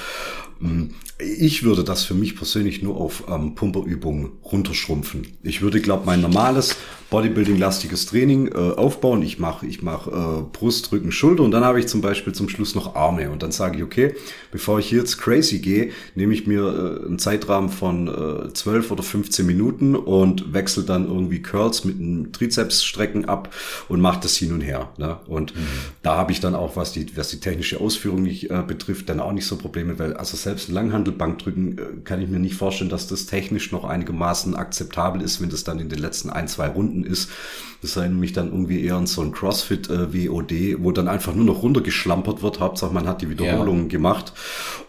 Hm, ich würde das für mich persönlich nur auf ähm, Pumperübungen runterschrumpfen. Ich würde, glaube mein normales Bodybuilding-lastiges Training äh, aufbauen. Ich mache ich mach, äh, Brust, Rücken, Schulter und dann habe ich zum Beispiel zum Schluss noch Arme. Und dann sage ich, okay, bevor ich jetzt crazy gehe, nehme ich mir äh, einen Zeitrahmen von äh, 12 oder 15 Minuten und wechsle dann irgendwie Curls mit einem Trizepsstrecken ab und mache das hin und her. Ne? Und mhm. da habe ich dann auch, was die, was die technische Ausführung nicht, äh, betrifft, dann auch nicht so Probleme, weil also selbst ein Langhandelbankdrücken äh, kann ich mir nicht vorstellen, dass das technisch noch einigermaßen akzeptabel ist, wenn das dann in den letzten ein, zwei Runden ist. Das erinnert mich dann irgendwie eher an so ein CrossFit äh, WOD, wo dann einfach nur noch runtergeschlampert wird. Hauptsache man hat die Wiederholungen ja. gemacht.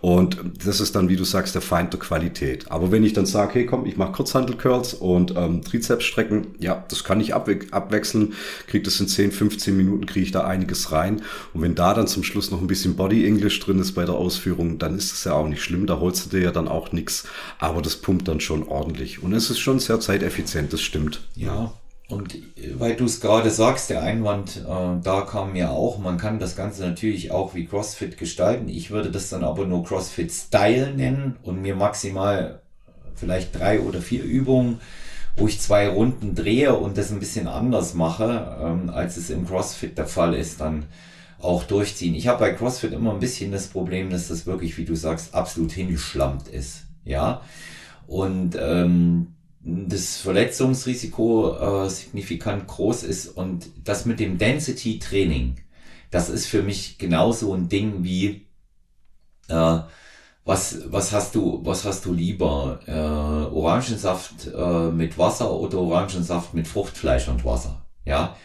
Und das ist dann, wie du sagst, der Feind der Qualität. Aber wenn ich dann sage, hey komm, ich mache Kurzhandel-Curls und ähm, Trizepsstrecken, ja, das kann ich abwe abwechseln, kriege das in 10, 15 Minuten, kriege ich da einiges rein. Und wenn da dann zum Schluss noch ein bisschen Body English drin ist bei der Ausführung, dann ist das ja auch nicht schlimm. Da holst du dir ja dann auch nichts. Aber das pumpt dann schon ordentlich. Und es ist schon sehr zeiteffizient, das stimmt. Ja. Und weil du es gerade sagst, der Einwand, äh, da kam mir auch, man kann das Ganze natürlich auch wie CrossFit gestalten. Ich würde das dann aber nur CrossFit Style nennen und mir maximal vielleicht drei oder vier Übungen, wo ich zwei Runden drehe und das ein bisschen anders mache, ähm, als es im CrossFit der Fall ist, dann auch durchziehen. Ich habe bei CrossFit immer ein bisschen das Problem, dass das wirklich, wie du sagst, absolut hingeschlammt ist. Ja. Und ähm, das Verletzungsrisiko äh, signifikant groß ist und das mit dem Density Training, das ist für mich genauso ein Ding wie äh, was was hast du was hast du lieber? Äh, Orangensaft äh, mit Wasser oder Orangensaft mit Fruchtfleisch und Wasser? Ja?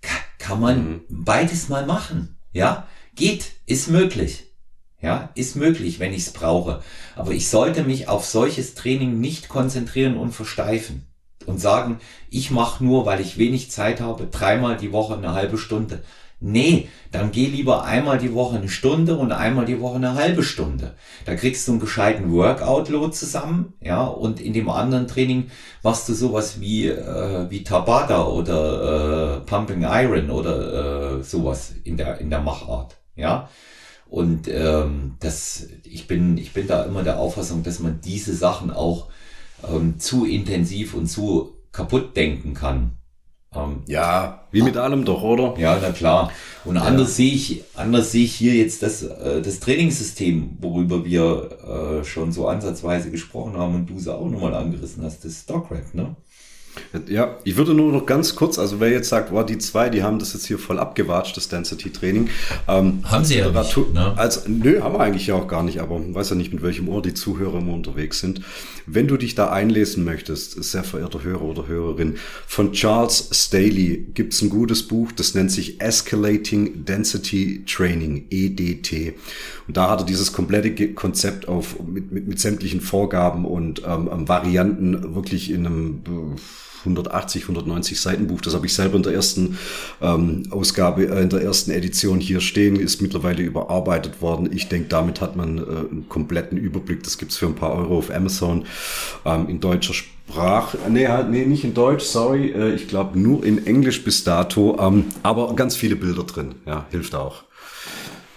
Ka kann man mhm. beides mal machen ja? Geht ist möglich ja, ist möglich, wenn ich es brauche. Aber ich sollte mich auf solches Training nicht konzentrieren und versteifen und sagen, ich mache nur, weil ich wenig Zeit habe, dreimal die Woche eine halbe Stunde. Nee, dann geh lieber einmal die Woche eine Stunde und einmal die Woche eine halbe Stunde. Da kriegst du einen gescheiten Workout-Load zusammen, ja, und in dem anderen Training machst du sowas wie, äh, wie Tabata oder äh, Pumping Iron oder äh, sowas in der, in der Machart, ja. Und ähm, das, ich bin, ich bin da immer der Auffassung, dass man diese Sachen auch ähm, zu intensiv und zu kaputt denken kann. Ähm, ja, wie mit allem doch, oder? Ja, na klar. Und ja. anders sehe ich, anders sehe ich hier jetzt das, äh, das Trainingssystem, worüber wir äh, schon so ansatzweise gesprochen haben und du es auch nochmal angerissen hast, das Stockrap, ne? Ja, ich würde nur noch ganz kurz, also wer jetzt sagt, wow, die zwei, die haben das jetzt hier voll abgewatscht, das Density Training. Ähm, haben sie ja nicht, ne? als, Nö, haben wir eigentlich ja auch gar nicht, aber man weiß ja nicht, mit welchem Ohr die Zuhörer immer unterwegs sind. Wenn du dich da einlesen möchtest, sehr verehrter Hörer oder Hörerin, von Charles Staley gibt's ein gutes Buch, das nennt sich Escalating Density Training, EDT. Und da hat er dieses komplette Konzept auf mit, mit, mit sämtlichen Vorgaben und ähm, Varianten wirklich in einem 180, 190 Seiten Buch. Das habe ich selber in der ersten ähm, Ausgabe, äh, in der ersten Edition hier stehen, ist mittlerweile überarbeitet worden. Ich denke, damit hat man äh, einen kompletten Überblick. Das gibt's für ein paar Euro auf Amazon ähm, in deutscher Sprache. Nee, halt, nee, nicht in Deutsch, sorry. Äh, ich glaube nur in Englisch bis dato. Ähm, aber ganz viele Bilder drin. Ja, hilft auch.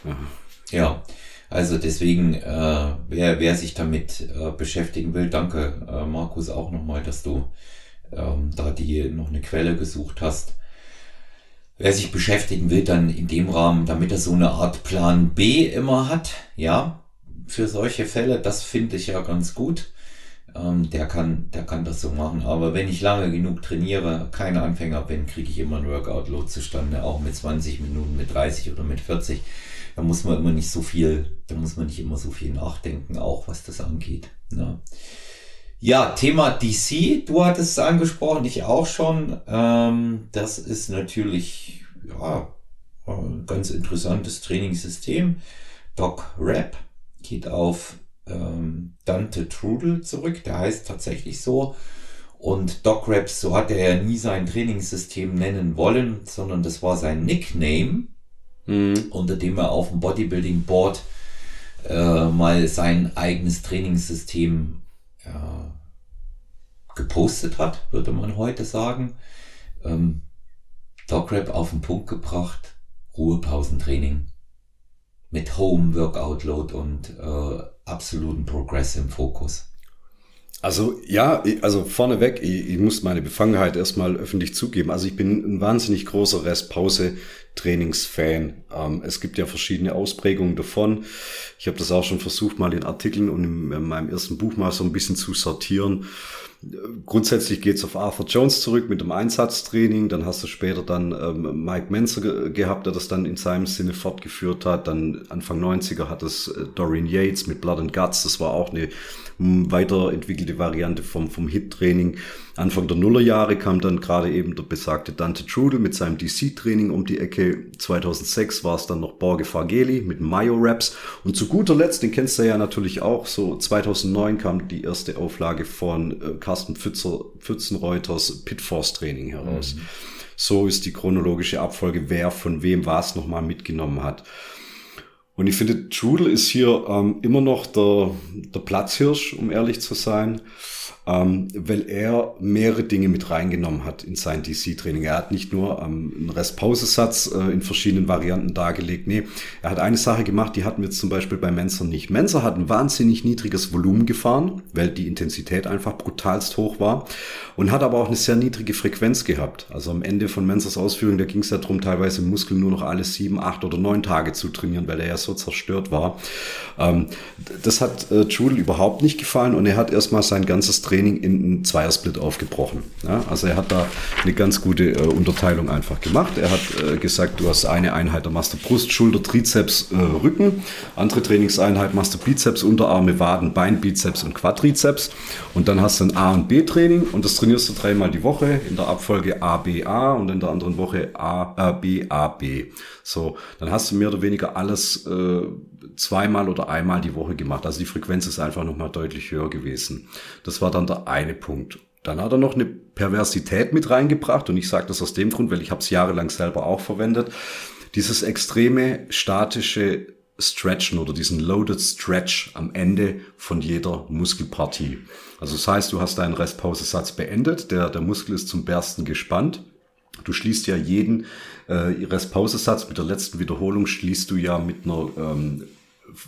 Ja. ja. Also deswegen, äh, wer, wer sich damit äh, beschäftigen will, danke äh, Markus auch nochmal, dass du ähm, da die noch eine Quelle gesucht hast. Wer sich beschäftigen will, dann in dem Rahmen, damit er so eine Art Plan B immer hat, ja, für solche Fälle, das finde ich ja ganz gut. Ähm, der kann, der kann das so machen. Aber wenn ich lange genug trainiere, kein Anfänger bin, kriege ich immer ein Workout-Load zustande, auch mit 20 Minuten, mit 30 oder mit 40. Da muss man immer nicht so viel, da muss man nicht immer so viel nachdenken, auch was das angeht. Ne? Ja, Thema DC, du hattest es angesprochen, ich auch schon. Ähm, das ist natürlich ja, ein ganz interessantes Trainingssystem. Doc Rap geht auf ähm, Dante Trudel zurück, der heißt tatsächlich so. Und Doc Raps, so hat er ja nie sein Trainingssystem nennen wollen, sondern das war sein Nickname, mhm. unter dem er auf dem Bodybuilding Board äh, mal sein eigenes Trainingssystem ja, gepostet hat, würde man heute sagen. Ähm, Dograp auf den Punkt gebracht, Ruhepausentraining mit Home Workout Load und äh, absoluten Progress im Fokus. Also ja, also vorneweg, ich, ich muss meine Befangenheit erstmal öffentlich zugeben. Also ich bin ein wahnsinnig großer Restpause-Trainingsfan. Ähm, es gibt ja verschiedene Ausprägungen davon. Ich habe das auch schon versucht, mal in Artikeln und in, in meinem ersten Buch mal so ein bisschen zu sortieren. Grundsätzlich geht's auf Arthur Jones zurück mit dem Einsatztraining. Dann hast du später dann ähm, Mike Menzer ge gehabt, der das dann in seinem Sinne fortgeführt hat. Dann Anfang 90er hat es äh, Dorian Yates mit Blood and Guts. Das war auch eine weiterentwickelte Variante vom, vom Hit-Training. Anfang der Nullerjahre kam dann gerade eben der besagte Dante Trudel mit seinem DC-Training um die Ecke. 2006 war es dann noch Borge Fageli mit Mayo Raps. Und zu guter Letzt, den kennst du ja natürlich auch, so 2009 kam die erste Auflage von äh, Carsten Pfützer, Pfützenreuters Pitforce Training heraus. Mhm. So ist die chronologische Abfolge, wer von wem was nochmal mitgenommen hat. Und ich finde, Trudel ist hier ähm, immer noch der, der Platzhirsch, um ehrlich zu sein ähm, weil er mehrere Dinge mit reingenommen hat in sein DC-Training. Er hat nicht nur ähm, einen Restpausesatz äh, in verschiedenen Varianten dargelegt. Nee, er hat eine Sache gemacht, die hatten wir zum Beispiel bei Menzer nicht. Menzer hat ein wahnsinnig niedriges Volumen gefahren, weil die Intensität einfach brutalst hoch war und hat aber auch eine sehr niedrige Frequenz gehabt. Also am Ende von Menzers Ausführung, da ging es ja darum, teilweise Muskeln nur noch alle sieben, acht oder neun Tage zu trainieren, weil er ja so zerstört war. Ähm, das hat äh, Jule überhaupt nicht gefallen und er hat erstmal sein ganzes Training in einen Zweiersplit aufgebrochen. Ja, also er hat da eine ganz gute äh, Unterteilung einfach gemacht. Er hat äh, gesagt, du hast eine Einheit, da machst du Brust, Schulter, Trizeps, äh, Rücken. Andere Trainingseinheit machst du Bizeps, Unterarme, Waden, Bein, Bizeps und Quadrizeps. Und dann hast du ein A- und B-Training und das trainierst du dreimal die Woche in der Abfolge A, B, A und in der anderen Woche A, A, B, A, B. So, dann hast du mehr oder weniger alles äh, zweimal oder einmal die Woche gemacht. Also die Frequenz ist einfach nochmal deutlich höher gewesen. Das war dann der eine Punkt. Dann hat er noch eine Perversität mit reingebracht und ich sage das aus dem Grund, weil ich habe es jahrelang selber auch verwendet. Dieses extreme statische Stretchen oder diesen Loaded Stretch am Ende von jeder Muskelpartie. Also das heißt, du hast deinen Restpausesatz beendet, der, der Muskel ist zum Bersten gespannt Du schließt ja jeden äh, Restpausesatz mit der letzten Wiederholung schließt du ja mit einer ähm,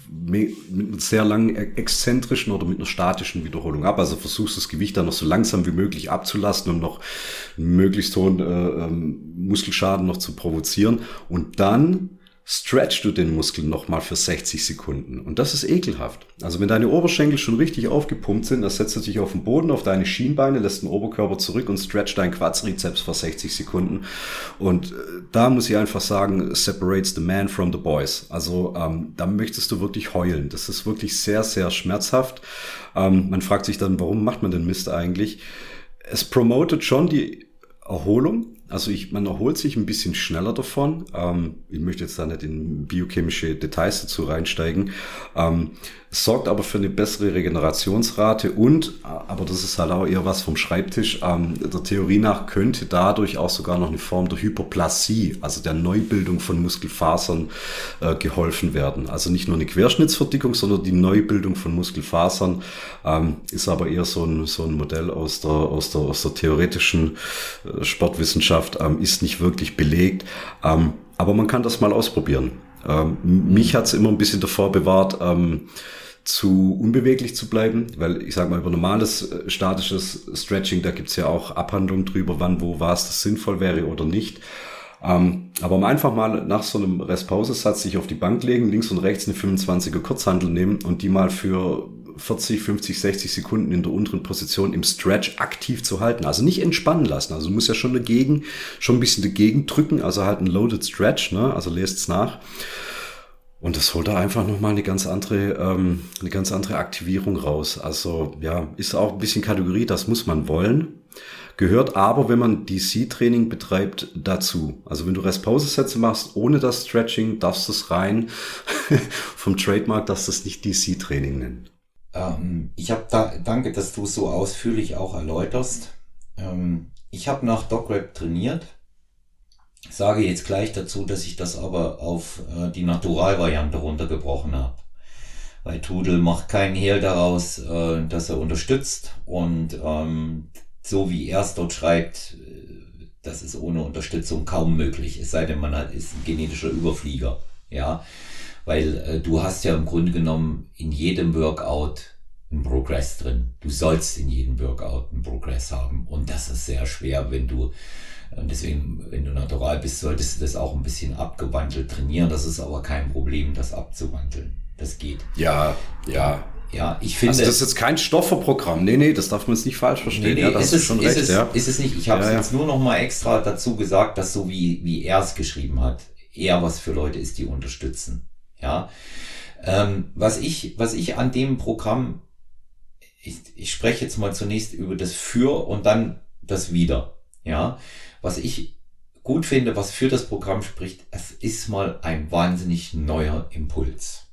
mit einer sehr langen e-, exzentrischen oder mit einer statischen Wiederholung ab. Also versuchst das Gewicht dann noch so langsam wie möglich abzulasten, um noch möglichst hohen äh, ähm, Muskelschaden noch zu provozieren. Und dann stretch du den Muskel nochmal für 60 Sekunden. Und das ist ekelhaft. Also wenn deine Oberschenkel schon richtig aufgepumpt sind, dann setzt du dich auf den Boden, auf deine Schienbeine, lässt den Oberkörper zurück und stretch deinen Quadrizeps für 60 Sekunden. Und äh, da muss ich einfach sagen, separates the man from the boys. Also ähm, da möchtest du wirklich heulen. Das ist wirklich sehr, sehr schmerzhaft. Ähm, man fragt sich dann, warum macht man den Mist eigentlich? Es promotet schon die Erholung, also ich, man erholt sich ein bisschen schneller davon. Ähm, ich möchte jetzt da nicht in biochemische Details dazu reinsteigen. Ähm, sorgt aber für eine bessere Regenerationsrate und, aber das ist halt auch eher was vom Schreibtisch, ähm, der Theorie nach könnte dadurch auch sogar noch eine Form der Hyperplasie, also der Neubildung von Muskelfasern äh, geholfen werden. Also nicht nur eine Querschnittsverdickung, sondern die Neubildung von Muskelfasern ähm, ist aber eher so ein, so ein Modell aus der, aus der, aus der theoretischen äh, Sportwissenschaft, ähm, ist nicht wirklich belegt. Ähm, aber man kann das mal ausprobieren. Ähm, mich hat's immer ein bisschen davor bewahrt, ähm, zu unbeweglich zu bleiben, weil ich sage mal, über normales äh, statisches Stretching, da gibt's ja auch Abhandlungen drüber, wann, wo, was das sinnvoll wäre oder nicht. Ähm, aber um einfach mal nach so einem Restpausesatz sich auf die Bank legen, links und rechts eine 25er Kurzhandel nehmen und die mal für 40, 50, 60 Sekunden in der unteren Position im Stretch aktiv zu halten. Also nicht entspannen lassen. Also du musst ja schon dagegen, schon ein bisschen dagegen drücken, also halt ein Loaded Stretch, ne? Also lest's nach. Und das holt da einfach nochmal eine ganz andere, ähm, eine ganz andere Aktivierung raus. Also ja, ist auch ein bisschen Kategorie, das muss man wollen. Gehört aber, wenn man DC-Training betreibt, dazu. Also wenn du Restpause-Sätze machst ohne das Stretching, darfst du es rein [LAUGHS] vom Trademark, darfst du es nicht DC-Training nennen. Ähm, ich habe da, danke, dass du so ausführlich auch erläuterst. Ähm, ich habe nach DocRap trainiert sage jetzt gleich dazu, dass ich das aber auf äh, die Naturalvariante runtergebrochen habe. Weil Tudel macht keinen Hehl daraus, äh, dass er unterstützt und ähm, so wie er es dort schreibt, äh, das ist ohne Unterstützung kaum möglich, es sei denn, man ist ein genetischer Überflieger. Ja, weil äh, du hast ja im Grunde genommen in jedem Workout ein Progress drin. Du sollst in jedem Workout ein Progress haben und das ist sehr schwer, wenn du und deswegen, wenn du natural bist, solltest du das auch ein bisschen abgewandelt trainieren. Das ist aber kein Problem, das abzuwandeln. Das geht. Ja, ja. Ja, ich finde. Also das ist jetzt kein Stofferprogramm. Nee, nee, das darf man jetzt nicht falsch verstehen. Nee, nee, ja, das ist, ist schon ist recht, es, ja. Ist es nicht. Ich habe es ja, ja. jetzt nur noch mal extra dazu gesagt, dass so wie, wie er es geschrieben hat, eher was für Leute ist, die unterstützen. Ja. Ähm, was ich, was ich an dem Programm, ich, ich spreche jetzt mal zunächst über das Für und dann das Wieder. Ja. Was ich gut finde, was für das Programm spricht, es ist mal ein wahnsinnig neuer Impuls.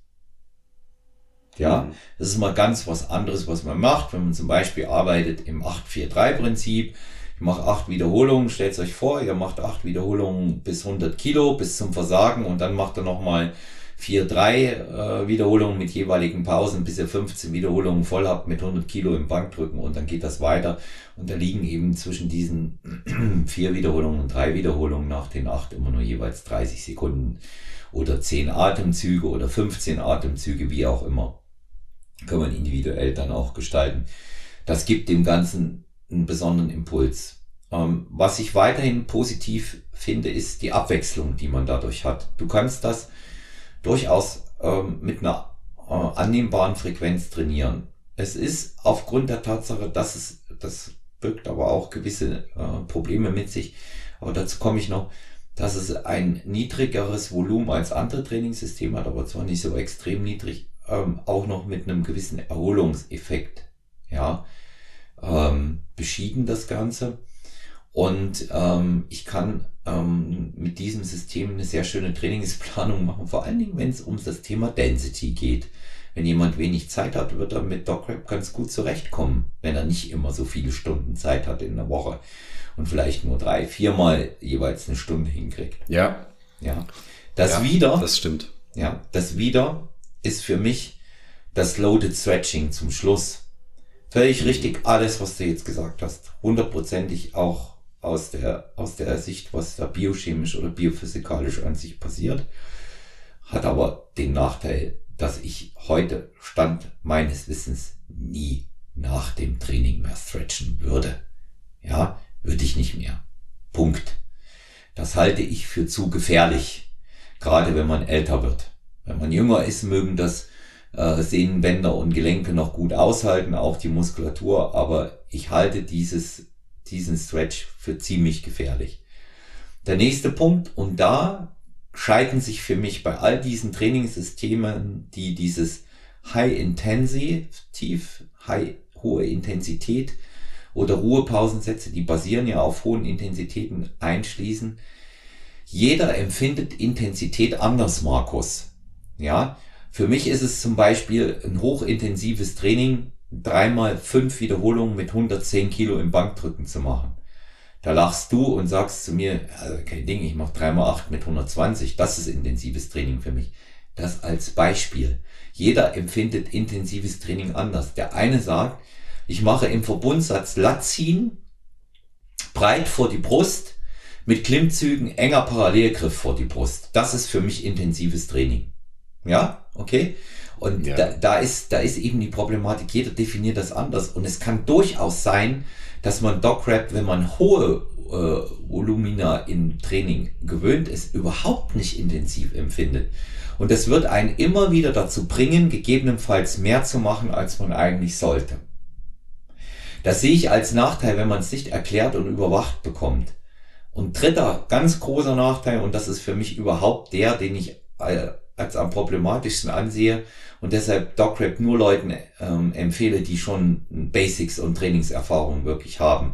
Ja, mhm. das ist mal ganz was anderes, was man macht, wenn man zum Beispiel arbeitet im 8-4-3-Prinzip. Ich mache acht Wiederholungen, stellt euch vor, ihr macht acht Wiederholungen bis 100 Kilo, bis zum Versagen und dann macht er nochmal 4-3 äh, Wiederholungen mit jeweiligen Pausen, bis ihr 15 Wiederholungen voll habt mit 100 Kilo im Bankdrücken und dann geht das weiter. Und da liegen eben zwischen diesen [CLEARS THROAT] vier Wiederholungen und drei Wiederholungen nach den acht immer nur jeweils 30 Sekunden oder 10 Atemzüge oder 15 Atemzüge, wie auch immer. Kann man individuell dann auch gestalten. Das gibt dem Ganzen einen besonderen Impuls. Ähm, was ich weiterhin positiv finde, ist die Abwechslung, die man dadurch hat. Du kannst das durchaus ähm, mit einer äh, annehmbaren Frequenz trainieren. Es ist aufgrund der Tatsache, dass es, das birgt aber auch gewisse äh, Probleme mit sich, aber dazu komme ich noch, dass es ein niedrigeres Volumen als andere Trainingssysteme hat, aber zwar nicht so extrem niedrig, ähm, auch noch mit einem gewissen Erholungseffekt, ja, ähm, beschieden das Ganze. Und ähm, ich kann ähm, mit diesem System eine sehr schöne Trainingsplanung machen, vor allen Dingen, wenn es um das Thema Density geht. Wenn jemand wenig Zeit hat, wird er mit DocRap ganz gut zurechtkommen, wenn er nicht immer so viele Stunden Zeit hat in der Woche und vielleicht nur drei, viermal jeweils eine Stunde hinkriegt. Ja. Ja. Das ja, wieder. Das stimmt. Ja. Das wieder ist für mich das Loaded Stretching zum Schluss. Völlig richtig alles, was du jetzt gesagt hast. Hundertprozentig auch aus der, aus der Sicht, was da biochemisch oder biophysikalisch an sich passiert. Hat aber den Nachteil, dass ich heute Stand meines Wissens nie nach dem Training mehr stretchen würde. Ja, würde ich nicht mehr. Punkt. Das halte ich für zu gefährlich, gerade wenn man älter wird. Wenn man jünger ist, mögen das äh, Sehnenbänder und Gelenke noch gut aushalten, auch die Muskulatur, aber ich halte dieses, diesen Stretch für ziemlich gefährlich. Der nächste Punkt, und da scheiden sich für mich bei all diesen Trainingssystemen, die dieses High Intensive, High, hohe Intensität oder Ruhepausensätze, die basieren ja auf hohen Intensitäten einschließen. Jeder empfindet Intensität anders, Markus. Ja, für mich ist es zum Beispiel ein hochintensives Training, dreimal fünf Wiederholungen mit 110 Kilo im Bankdrücken zu machen. Da lachst du und sagst zu mir, also kein Ding, ich mache dreimal acht mit 120. Das ist intensives Training für mich. Das als Beispiel. Jeder empfindet intensives Training anders. Der eine sagt, ich mache im Verbundsatz Latziehen, breit vor die Brust, mit Klimmzügen, enger Parallelgriff vor die Brust. Das ist für mich intensives Training. Ja, okay. Und ja. da, da, ist, da ist eben die Problematik, jeder definiert das anders. Und es kann durchaus sein, dass man Dograp, wenn man hohe äh, Volumina im Training gewöhnt ist, überhaupt nicht intensiv empfindet. Und es wird einen immer wieder dazu bringen, gegebenenfalls mehr zu machen, als man eigentlich sollte. Das sehe ich als Nachteil, wenn man es nicht erklärt und überwacht bekommt. Und dritter, ganz großer Nachteil, und das ist für mich überhaupt der, den ich äh, als am problematischsten ansehe und deshalb DocRap nur Leuten ähm, empfehle, die schon Basics und Trainingserfahrung wirklich haben.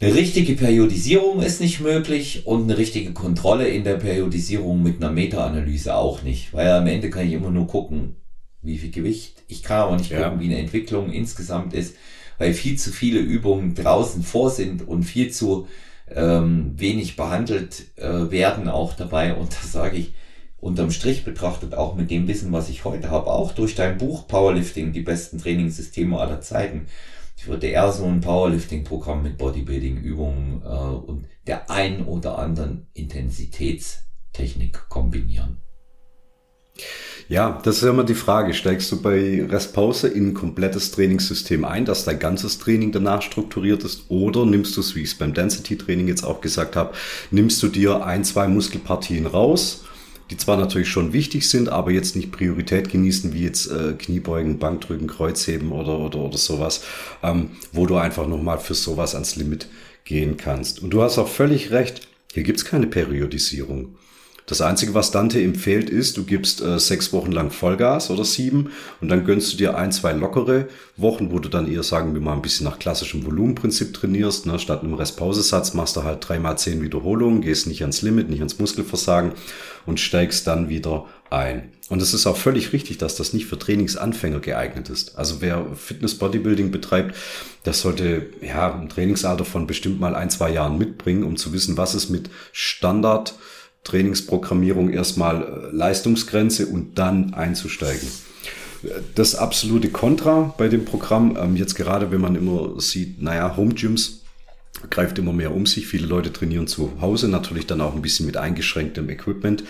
Eine richtige Periodisierung ist nicht möglich und eine richtige Kontrolle in der Periodisierung mit einer Meta-Analyse auch nicht, weil am Ende kann ich immer nur gucken, wie viel Gewicht. Ich kann aber nicht ja. gucken, wie eine Entwicklung insgesamt ist, weil viel zu viele Übungen draußen vor sind und viel zu ähm, wenig behandelt äh, werden auch dabei. Und da sage ich, unterm Strich betrachtet, auch mit dem Wissen, was ich heute habe, auch durch dein Buch Powerlifting, die besten Trainingssysteme aller Zeiten, ich würde eher so ein Powerlifting-Programm mit Bodybuilding-Übungen äh, und der ein oder anderen Intensitätstechnik kombinieren. Ja, das ist immer die Frage. Steigst du bei Restpause in ein komplettes Trainingssystem ein, dass dein ganzes Training danach strukturiert ist? Oder nimmst du es, wie ich es beim Density-Training jetzt auch gesagt habe, nimmst du dir ein, zwei Muskelpartien raus die zwar natürlich schon wichtig sind, aber jetzt nicht Priorität genießen, wie jetzt äh, Kniebeugen, Bankdrücken, Kreuzheben oder, oder, oder sowas, ähm, wo du einfach nochmal für sowas ans Limit gehen kannst. Und du hast auch völlig recht, hier gibt's keine Periodisierung. Das Einzige, was Dante empfiehlt, ist, du gibst äh, sechs Wochen lang Vollgas oder sieben und dann gönnst du dir ein, zwei lockere Wochen, wo du dann eher, sagen wir mal, ein bisschen nach klassischem Volumenprinzip trainierst. Ne? Statt einem Restpausesatz machst du halt dreimal zehn Wiederholungen, gehst nicht ans Limit, nicht ans Muskelversagen und steigst dann wieder ein. Und es ist auch völlig richtig, dass das nicht für Trainingsanfänger geeignet ist. Also wer Fitness Bodybuilding betreibt, das sollte ja ein Trainingsalter von bestimmt mal ein, zwei Jahren mitbringen, um zu wissen, was es mit Standard Trainingsprogrammierung erstmal äh, Leistungsgrenze und dann einzusteigen. Das absolute Kontra bei dem Programm, ähm, jetzt gerade wenn man immer sieht, naja, Home Gyms greift immer mehr um sich. Viele Leute trainieren zu Hause, natürlich dann auch ein bisschen mit eingeschränktem Equipment.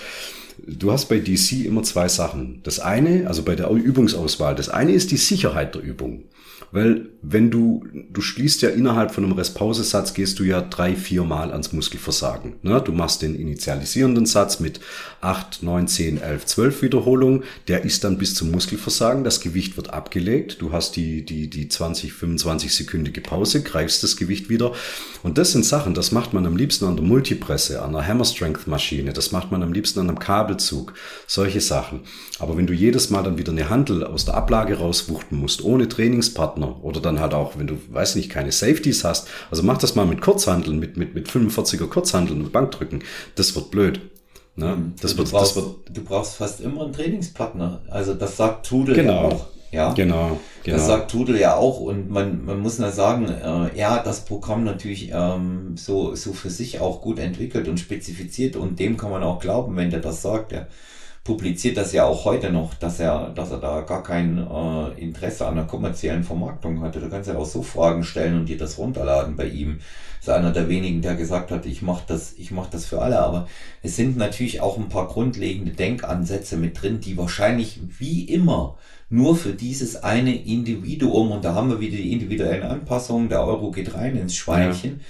Du hast bei DC immer zwei Sachen. Das eine, also bei der Übungsauswahl, das eine ist die Sicherheit der Übung. Weil wenn du, du schließt ja innerhalb von einem Restpausesatz, gehst du ja drei, vier Mal ans Muskelversagen. Ne? Du machst den initialisierenden Satz mit acht, neun, zehn, elf, zwölf Wiederholungen. Der ist dann bis zum Muskelversagen. Das Gewicht wird abgelegt. Du hast die, die, die 20, 25 sekündige Pause, greifst das Gewicht wieder. Und das sind Sachen, das macht man am liebsten an der Multipresse, an der Hammer Strength Maschine. Das macht man am liebsten an einem Kabelzug. Solche Sachen. Aber wenn du jedes Mal dann wieder eine Handel aus der Ablage rauswuchten musst, ohne Trainingspartner, Partner oder dann halt auch, wenn du, weiß nicht, keine Safeties hast. Also mach das mal mit Kurzhandeln, mit, mit, mit 45er Kurzhandeln und Bankdrücken. Das wird blöd. Ne? Mhm. Das wird, du, brauchst, das wird, du brauchst fast immer einen Trainingspartner. Also das sagt Tudel genau. ja auch. Ja, genau, genau. Das sagt Tudel ja auch und man, man muss nur sagen, äh, er hat das Programm natürlich ähm, so, so für sich auch gut entwickelt und spezifiziert und dem kann man auch glauben, wenn der das sagt. Ja publiziert das ja auch heute noch, dass er, dass er da gar kein äh, Interesse an der kommerziellen Vermarktung hatte. Da kannst du ja auch so Fragen stellen und dir das runterladen bei ihm. Das ist einer der wenigen, der gesagt hat, ich mache das, ich mache das für alle. Aber es sind natürlich auch ein paar grundlegende Denkansätze mit drin, die wahrscheinlich wie immer nur für dieses eine Individuum, und da haben wir wieder die individuellen Anpassungen, der Euro geht rein ins Schweinchen,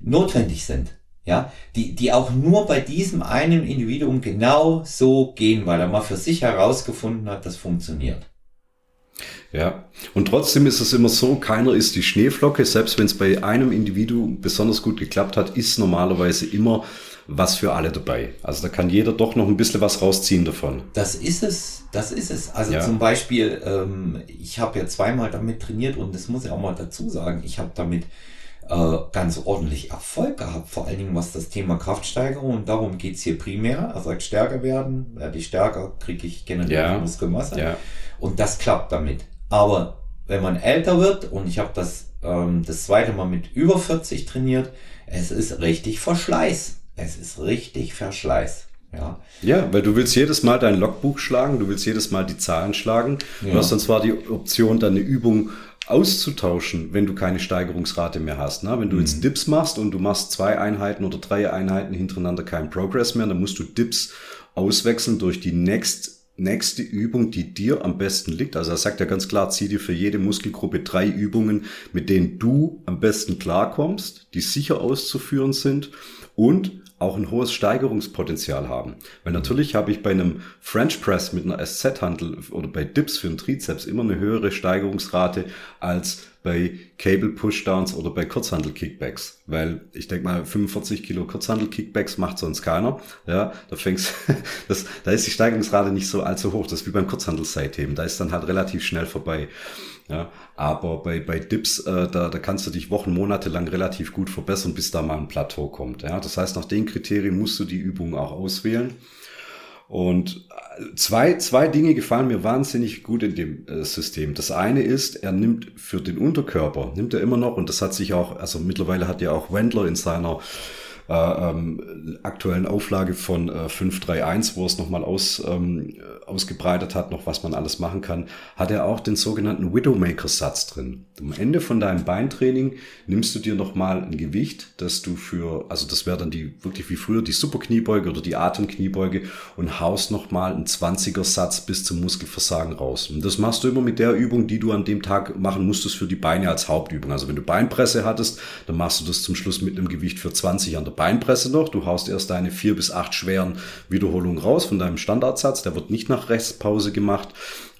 ja. notwendig sind ja, die, die auch nur bei diesem einen Individuum genau so gehen, weil er mal für sich herausgefunden hat, das funktioniert. Ja, und trotzdem ist es immer so, keiner ist die Schneeflocke, selbst wenn es bei einem Individuum besonders gut geklappt hat, ist normalerweise immer was für alle dabei. Also da kann jeder doch noch ein bisschen was rausziehen davon. Das ist es, das ist es. Also ja. zum Beispiel, ähm, ich habe ja zweimal damit trainiert und das muss ich auch mal dazu sagen, ich habe damit äh, ganz ordentlich Erfolg gehabt, vor allen Dingen was das Thema Kraftsteigerung und darum geht's hier primär. Er sagt stärker werden, werde ich stärker, kriege ich generell ja. Muskelmasse ja. und das klappt damit. Aber wenn man älter wird und ich habe das ähm, das zweite Mal mit über 40 trainiert, es ist richtig Verschleiß. Es ist richtig Verschleiß. Ja. ja, weil du willst jedes Mal dein Logbuch schlagen, du willst jedes Mal die Zahlen schlagen. Du hast dann zwar die Option, deine Übung auszutauschen, wenn du keine Steigerungsrate mehr hast. Ne? Wenn du mhm. jetzt Dips machst und du machst zwei Einheiten oder drei Einheiten hintereinander keinen Progress mehr, dann musst du Dips auswechseln durch die next, nächste Übung, die dir am besten liegt. Also er sagt ja ganz klar, zieh dir für jede Muskelgruppe drei Übungen, mit denen du am besten klarkommst, die sicher auszuführen sind und auch ein hohes Steigerungspotenzial haben. Weil natürlich habe ich bei einem French Press mit einer SZ-Handel oder bei Dips für einen Trizeps immer eine höhere Steigerungsrate als bei Cable Pushdowns oder bei Kurzhandel Kickbacks, weil ich denke mal 45 Kilo Kurzhandel Kickbacks macht sonst keiner. Ja, da fängst, [LAUGHS] das, da ist die Steigerungsrate nicht so allzu hoch. Das ist wie beim Kurzhandel Seitheben. Da ist dann halt relativ schnell vorbei. Ja, aber bei, bei Dips, äh, da, da kannst du dich Wochen, Monate lang relativ gut verbessern, bis da mal ein Plateau kommt. Ja, das heißt, nach den Kriterien musst du die Übung auch auswählen. Und äh, zwei, zwei Dinge gefallen mir wahnsinnig gut in dem äh, System. Das eine ist, er nimmt für den Unterkörper, nimmt er immer noch, und das hat sich auch, also mittlerweile hat ja auch Wendler in seiner äh, ähm, aktuellen Auflage von äh, 531, wo es nochmal aus, ähm, ausgebreitet hat, noch was man alles machen kann, hat er auch den sogenannten Widowmaker-Satz drin. Am Ende von deinem Beintraining nimmst du dir nochmal ein Gewicht, das du für, also das wäre dann die wirklich wie früher die Superkniebeuge oder die Atemkniebeuge und haust nochmal einen 20er-Satz bis zum Muskelversagen raus. Und das machst du immer mit der Übung, die du an dem Tag machen musstest für die Beine als Hauptübung. Also wenn du Beinpresse hattest, dann machst du das zum Schluss mit einem Gewicht für 20 an der Beinpresse noch. Du haust erst deine vier bis acht schweren Wiederholungen raus von deinem Standardsatz. Der wird nicht nach Restpause gemacht.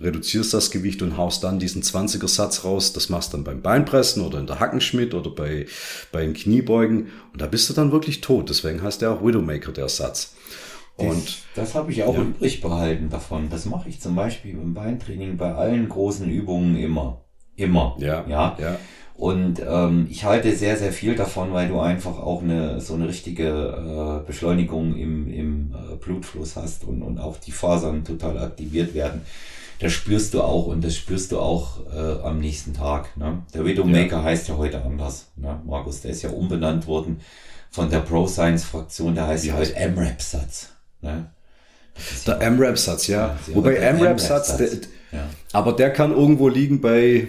Reduzierst das Gewicht und haust dann diesen 20er Satz raus. Das machst du dann beim Beinpressen oder in der Hackenschmidt oder bei, bei den Kniebeugen. Und da bist du dann wirklich tot. Deswegen heißt der auch Widowmaker, der Satz. Und das, das habe ich auch ja. übrig behalten davon. Das mache ich zum Beispiel beim Beintraining bei allen großen Übungen immer. Immer. Ja. Ja. ja. Und ähm, ich halte sehr, sehr viel davon, weil du einfach auch eine so eine richtige äh, Beschleunigung im, im äh, Blutfluss hast und, und auch die Fasern total aktiviert werden. Das spürst du auch und das spürst du auch äh, am nächsten Tag. Ne? Der Widowmaker ja. heißt ja heute anders. Ne? Markus, der ist ja umbenannt worden von der Pro Science Fraktion, der heißt ja heute M-Rap-Satz. Ne? Der M-Rap-Satz, ja. ja Wobei M-Rap-Satz, ja. aber der kann irgendwo liegen bei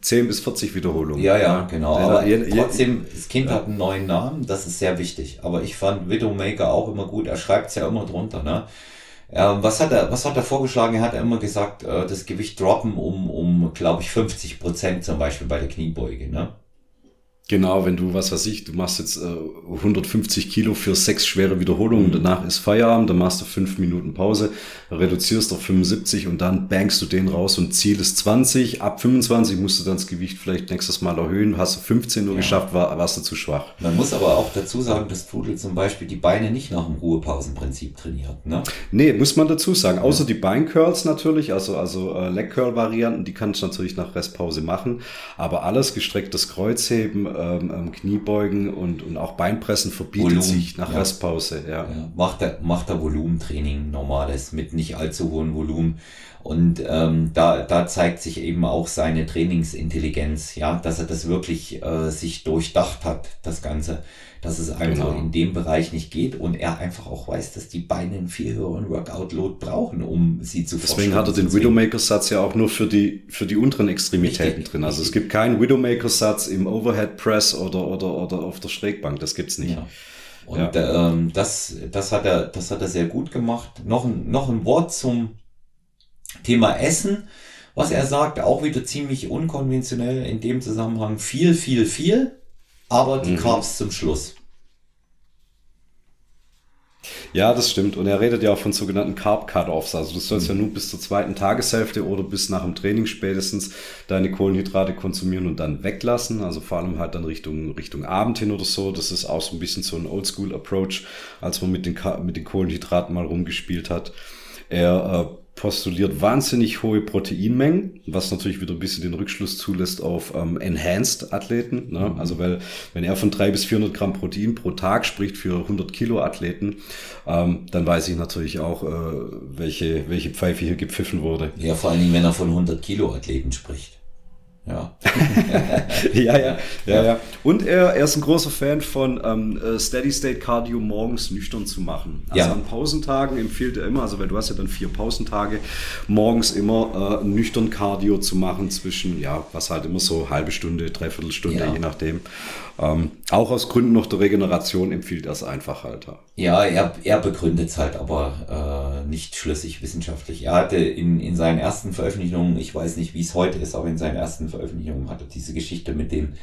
10 bis 40 Wiederholungen. Ja, ja, genau. Aber je, trotzdem, das Kind ja. hat einen neuen Namen, das ist sehr wichtig. Aber ich fand Widowmaker auch immer gut. Er schreibt es ja immer drunter, ne? Ja, was hat er, was hat er vorgeschlagen? Er hat immer gesagt, äh, das Gewicht droppen um, um, glaube ich, 50 Prozent zum Beispiel bei der Kniebeuge, ne? Genau, wenn du, was weiß ich, du machst jetzt äh, 150 Kilo für sechs schwere Wiederholungen, mhm. danach ist Feierabend, dann machst du fünf Minuten Pause, reduzierst auf 75 und dann bankst du den raus und Ziel ist 20. Ab 25 musst du dann das Gewicht vielleicht nächstes Mal erhöhen. Hast du 15 nur ja. geschafft, war, warst du zu schwach. Man muss aber auch dazu sagen, dass Trudel zum Beispiel die Beine nicht nach dem Ruhepausenprinzip trainiert. Ne? Nee, muss man dazu sagen. Außer die Beincurls natürlich, also, also äh, Leg Curl Varianten, die kannst du natürlich nach Restpause machen. Aber alles gestrecktes Kreuzheben, ähm, ähm, Kniebeugen und, und auch Beinpressen verbietet Volumen, sich nach ja. Restpause. Ja. ja. Macht er macht er Volumentraining normales mit nicht allzu hohem Volumen. Und ähm, da, da zeigt sich eben auch seine Trainingsintelligenz, ja, dass er das wirklich äh, sich durchdacht hat, das Ganze dass es einfach genau. in dem Bereich nicht geht und er einfach auch weiß, dass die Beine einen viel höheren Workout-Load brauchen, um sie zu Deswegen hat er den Widowmaker-Satz ja auch nur für die, für die unteren Extremitäten Richtig. drin. Also es gibt keinen Widowmaker-Satz im Overhead Press oder, oder, oder auf der Schrägbank. Das gibt's nicht. Ja. Und ja. ähm, das, das, hat er, das hat er sehr gut gemacht. Noch ein, noch ein Wort zum Thema Essen. Was er sagt, auch wieder ziemlich unkonventionell in dem Zusammenhang. Viel, viel, viel aber die mhm. Carbs zum Schluss. Ja, das stimmt. Und er redet ja auch von sogenannten Carb Cut-Offs. Also du sollst mhm. ja nur bis zur zweiten Tageshälfte oder bis nach dem Training spätestens deine Kohlenhydrate konsumieren und dann weglassen. Also vor allem halt dann Richtung, Richtung Abend hin oder so. Das ist auch so ein bisschen so ein Oldschool-Approach, als man mit den, mit den Kohlenhydraten mal rumgespielt hat. Er äh, postuliert wahnsinnig hohe Proteinmengen, was natürlich wieder ein bisschen den Rückschluss zulässt auf ähm, Enhanced-Athleten. Ne? Mhm. Also weil, wenn er von drei bis 400 Gramm Protein pro Tag spricht für 100 Kilo Athleten, ähm, dann weiß ich natürlich auch, äh, welche, welche Pfeife hier gepfiffen wurde. Ja, vor allen Dingen, wenn er von 100 Kilo Athleten spricht. Ja. [LAUGHS] ja, ja, ja, ja. Und er, er ist ein großer Fan von ähm, äh, Steady State Cardio morgens nüchtern zu machen. Also ja. an Pausentagen empfiehlt er immer, also weil du hast ja dann vier Pausentage, morgens immer äh, nüchtern Cardio zu machen zwischen, ja, was halt immer so halbe Stunde, dreiviertel Stunde, ja. je nachdem. Ähm, auch aus Gründen noch der Regeneration empfiehlt er es einfach halt. Ja, er, er begründet es halt aber äh, nicht schlüssig wissenschaftlich. Er hatte in, in seinen ersten Veröffentlichungen, ich weiß nicht, wie es heute ist, aber in seinen ersten Veröffentlichungen hat er diese Geschichte mit den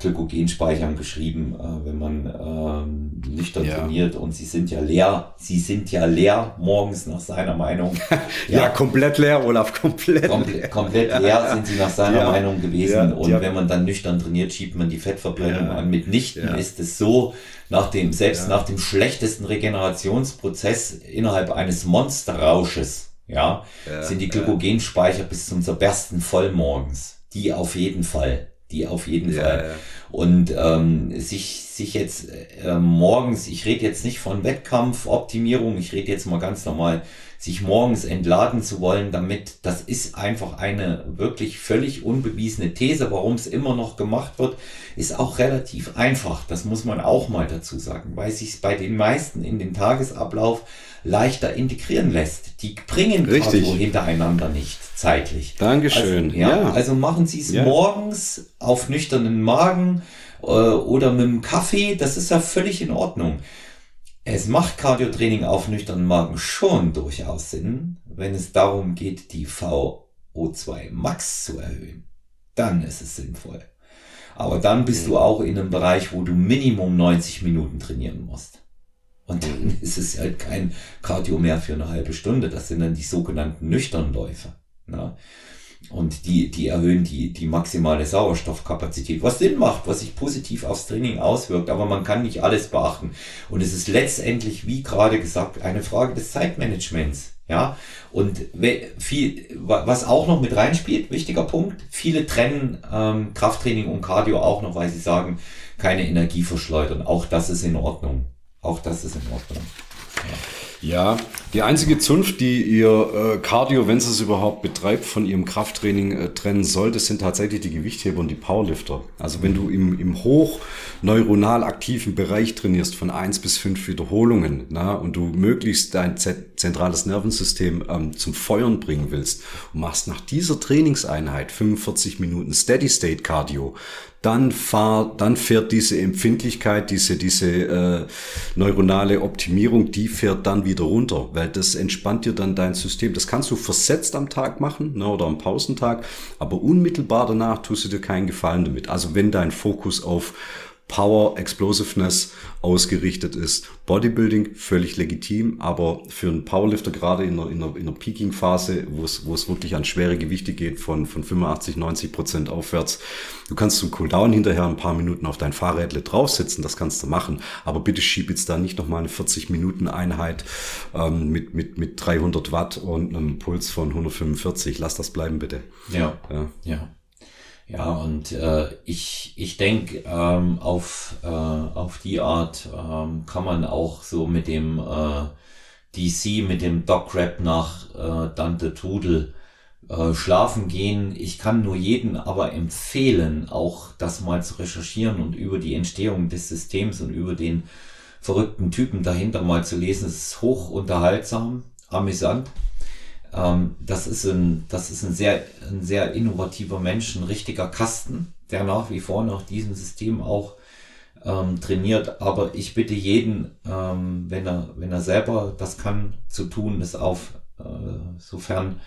Glykogenspeichern geschrieben, äh, wenn man äh, nüchtern ja. trainiert und sie sind ja leer, sie sind ja leer morgens nach seiner Meinung. ja, [LAUGHS] ja, komplett leer, Olaf, komplett Komple leer. Komplett leer sind sie nach seiner ja. Meinung gewesen und wenn man dann nüchtern trainiert, schiebt man die Fettverbrennung an. Mitnichten ist es so, nach dem, selbst nach dem schlechtesten Regenerationsprozess innerhalb eines Monsterrausches, ja, sind die Glykogenspeicher bis zum Zerbersten voll morgens. Die auf jeden Fall die auf jeden ja, Fall. Ja. Und ähm, sich, sich jetzt äh, morgens, ich rede jetzt nicht von Wettkampfoptimierung, ich rede jetzt mal ganz normal, sich morgens entladen zu wollen, damit, das ist einfach eine wirklich völlig unbewiesene These. Warum es immer noch gemacht wird, ist auch relativ einfach. Das muss man auch mal dazu sagen, weil sich bei den meisten in den Tagesablauf leichter integrieren lässt. Die bringen Richtig. Cardio hintereinander nicht zeitlich. Dankeschön. Also, ja, ja. also machen Sie es ja. morgens auf nüchternen Magen äh, oder mit dem Kaffee. Das ist ja völlig in Ordnung. Es macht Cardiotraining auf nüchternen Magen schon durchaus Sinn, wenn es darum geht, die VO2 Max zu erhöhen. Dann ist es sinnvoll. Aber dann bist du auch in einem Bereich, wo du Minimum 90 Minuten trainieren musst. Und dann ist es halt kein Cardio mehr für eine halbe Stunde. Das sind dann die sogenannten nüchternen Läufe. Ne? Und die, die erhöhen die, die maximale Sauerstoffkapazität, was Sinn macht, was sich positiv aufs Training auswirkt. Aber man kann nicht alles beachten. Und es ist letztendlich, wie gerade gesagt, eine Frage des Zeitmanagements. Ja, und viel, was auch noch mit reinspielt, wichtiger Punkt, viele trennen ähm, Krafttraining und Cardio auch noch, weil sie sagen, keine Energie verschleudern. Auch das ist in Ordnung. Auch das ist in Ordnung. Ja. die einzige Zunft, die ihr äh, Cardio, wenn sie es überhaupt betreibt, von ihrem Krafttraining äh, trennen soll, das sind tatsächlich die Gewichtheber und die Powerlifter. Also wenn du im, im hoch neuronal aktiven Bereich trainierst von eins bis fünf Wiederholungen na, und du möglichst dein zentrales Nervensystem ähm, zum Feuern bringen willst und machst nach dieser Trainingseinheit 45 Minuten Steady State Cardio, dann fahr, dann fährt diese Empfindlichkeit, diese, diese äh, neuronale Optimierung, die fährt dann wieder runter, weil das entspannt dir dann dein System. Das kannst du versetzt am Tag machen ne, oder am Pausentag, aber unmittelbar danach tust du dir keinen Gefallen damit. Also wenn dein Fokus auf Power, Explosiveness ausgerichtet ist. Bodybuilding völlig legitim, aber für einen Powerlifter gerade in einer, in einer, in einer Peaking-Phase, wo es, wo es wirklich an schwere Gewichte geht, von, von 85, 90 Prozent aufwärts, du kannst zum Cooldown hinterher ein paar Minuten auf dein Fahrrädle draufsitzen, das kannst du machen, aber bitte schieb jetzt da nicht nochmal eine 40 Minuten Einheit ähm, mit, mit, mit 300 Watt und einem Puls von 145, lass das bleiben bitte. Ja, ja. ja. Ja, und äh, ich, ich denke, ähm, auf, äh, auf die Art ähm, kann man auch so mit dem äh, DC, mit dem Doc-Rap nach äh, Dante Trudel äh, schlafen gehen. Ich kann nur jeden aber empfehlen, auch das mal zu recherchieren und über die Entstehung des Systems und über den verrückten Typen dahinter mal zu lesen. Es ist hoch unterhaltsam, amüsant. Ähm, das ist ein, das ist ein sehr, ein sehr innovativer Mensch, ein richtiger Kasten, der nach wie vor nach diesem System auch ähm, trainiert. Aber ich bitte jeden, ähm, wenn er, wenn er selber das kann, zu tun, das auf, äh, sofern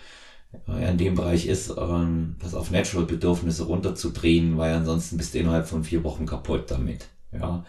er in dem Bereich ist, ähm, das auf Natural-Bedürfnisse runterzudrehen, weil ansonsten bist du innerhalb von vier Wochen kaputt damit. Ja.